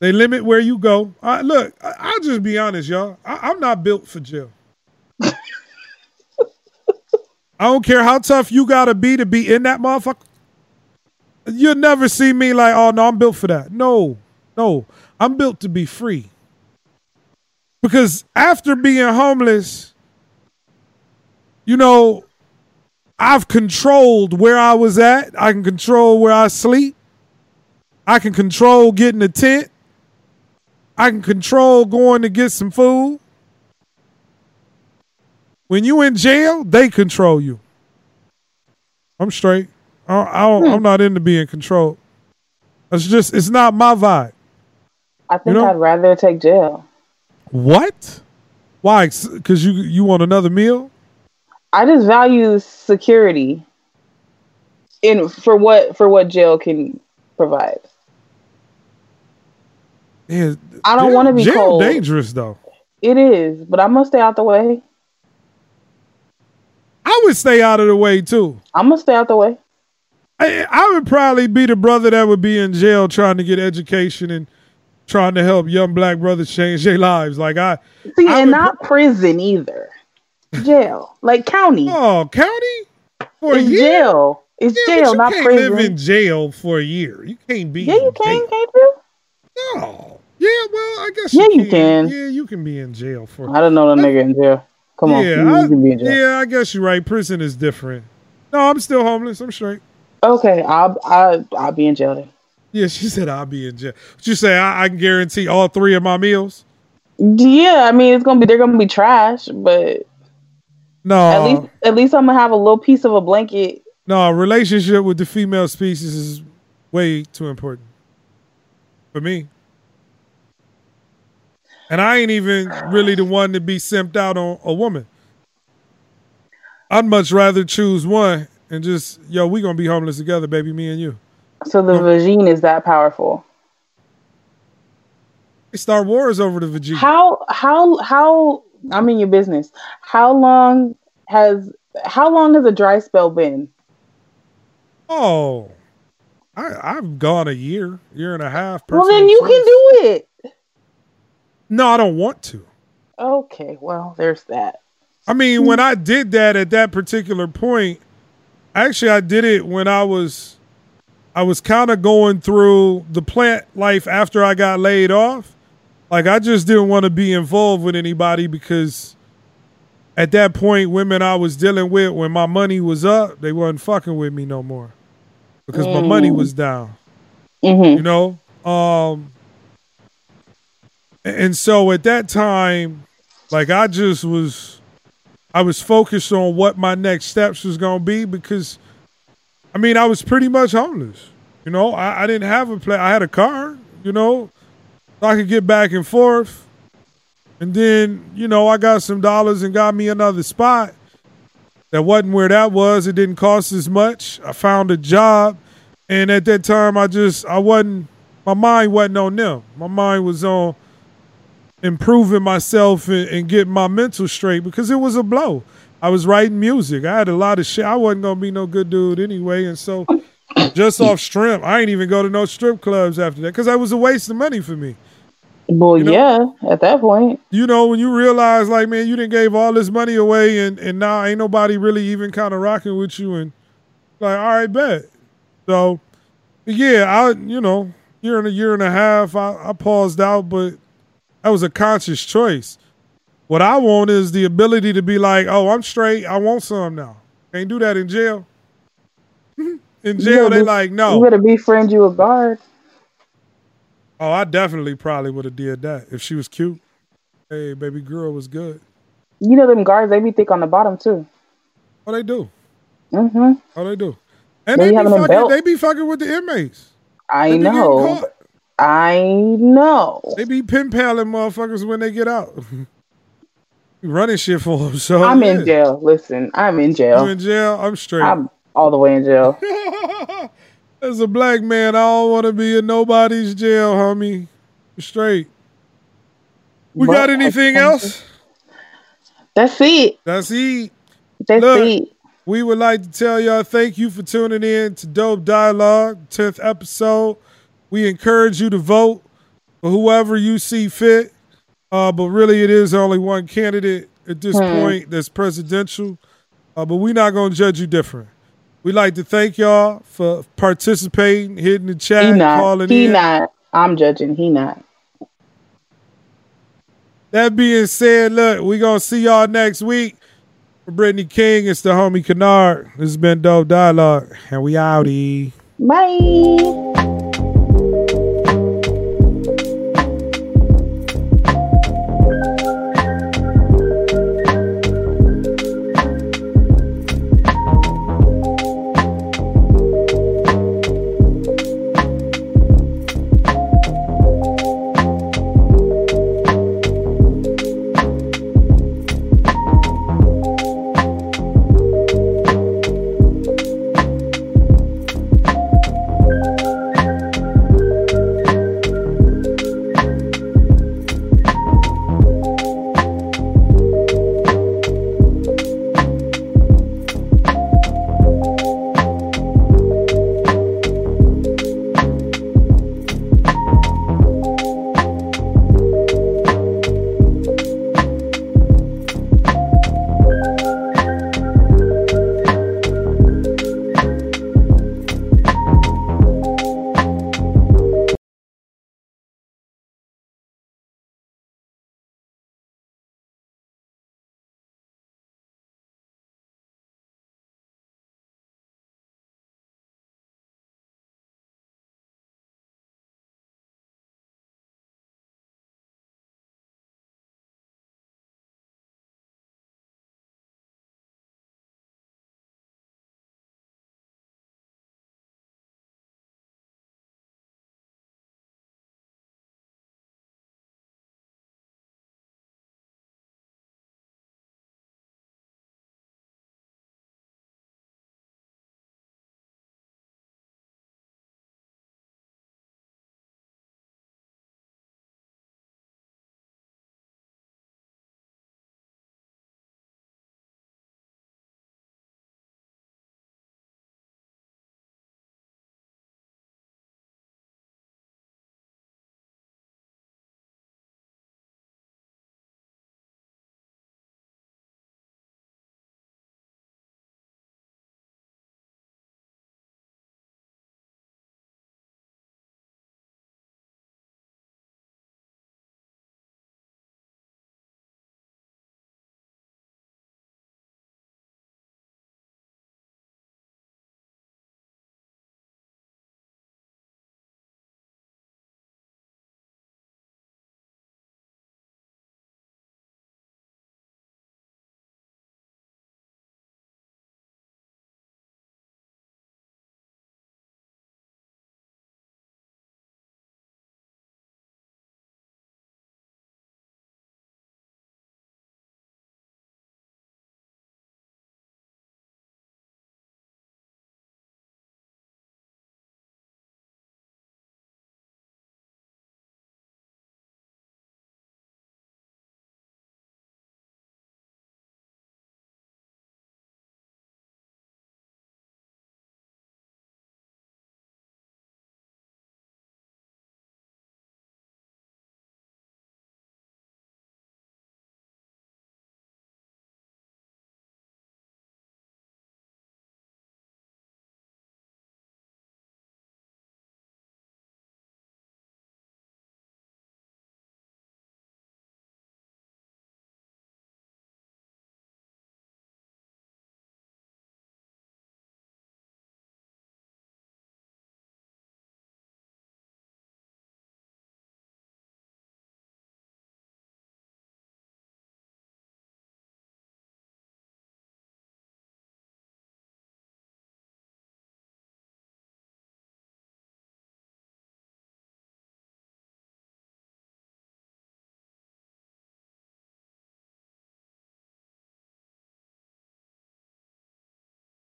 they limit where you go. I, look, I, I'll just be honest, y'all. I, I'm not built for jail. I don't care how tough you gotta be to be in that motherfucker. You'll never see me like, oh no, I'm built for that. No, no, I'm built to be free. Because after being homeless, you know, I've controlled where I was at. I can control where I sleep. I can control getting a tent. I can control going to get some food. When you in jail, they control you. I'm straight. I, I don't, hmm. I'm not into being controlled. It's just it's not my vibe. I think know- I'd rather take jail. What? Why? Because you you want another meal? I just value security in for what for what jail can provide. Yeah, I don't wanna be jail cold. Dangerous though. It is, but I'm gonna stay out the way. I would stay out of the way too. I'm gonna stay out the way. I, I would probably be the brother that would be in jail trying to get education and trying to help young black brothers change their lives. Like I, See, I and not prison either. Jail, like county. oh, county for a it's year. jail. It's Yeah, jail, you not can't prison. live in jail for a year. You can't be. yeah, in you can, jail. can't you? No. Yeah, well, I guess. Yeah, you you can. Yeah, you can be in jail for. I don't know the nigga in jail. Come on, yeah, I, you can be in jail. yeah, I guess you're right. Prison is different. No, I'm still homeless. I'm straight. Okay, I'll I I'll be in jail then. Yeah, she said I'll be in jail. What you say? I, I can guarantee all three of my meals. Yeah, I mean it's gonna be they're gonna be trash, but No, at least at least I'm gonna have a little piece of a blanket. no. A relationship with the female species is way too important for me. And I ain't even really the one to be simped out on a woman. I'd much rather choose one and just yo, we gonna be homeless together, baby, me and you. So the vagine is that powerful. Star wars over the vagina. How how how I'm in your business. How long has how long has a dry spell been? Oh, I I've gone a year, year and a half. Well then you choice. can do it. No, I don't want to. Okay, well there's that. I mean, when I did that at that particular point, actually, I did it when I was, I was kind of going through the plant life after I got laid off. Like, I just didn't want to be involved with anybody because at that point, women I was dealing with, when my money was up, they wasn't fucking with me no more because my money was down. hmm you know um and so at that time like i just was i was focused on what my next steps was going to be because i mean i was pretty much homeless you know? I, I didn't have a place i had a car you know? So i could get back and forth. And then you know i got some dollars and got me another spot. That wasn't where that was. It didn't cost as much. I found a job. And at that time i just i wasn't my mind wasn't on them. My mind was on improving myself and, and getting my mental straight because it was a blow. I was writing music. I had a lot of shit. I wasn't gonna be no good dude anyway. And so just off strip i ain't even go to no strip clubs after that because that was a waste of money for me. Well You know- yeah, at that point. you know, when you realize like, man, you didn't gave all this money away and, and now ain't nobody really even kind of rocking with you and like, all right, bet. So yeah, I you know, year and a year and a half, I, I paused out, but that was a conscious choice. What I want is the ability to be like, oh, I'm straight, I want some now. Can't do that in jail. in jail, they but like, no. You no. better befriend you a guard. Oh, I definitely probably would have did that if she was cute. Hey, baby girl was good. You know them guards, they be thick on the bottom too. Oh, they do. Mm-hmm. Oh, they do. And They they, be be fucking, they be fucking with the inmates. I They be know. I know. They be pin paling motherfuckers when they get out. running shit for them. So I'm in jail. Listen, I'm in jail. You in jail? I'm straight. I'm all the way in jail. As a black man, I don't want to be in nobody's jail, homie. Straight. We Well, got anything else? That's it. That's it. That's Look. it. We would like to tell y'all thank you for tuning in to Dope Dialogue, 10th episode. We encourage you to vote for whoever you see fit. Uh, but really, it is only one candidate at this Hmm. point that's presidential. Uh, but we're not going to judge you different. We'd like to thank y'all for participating, hitting the chat, He not. calling He in. not. I'm judging. He not. That being said, look, we're going to see y'all next week. For Brittany King, it's the homie Kynard. This has been Dope Dialogue, and we outie. Bye.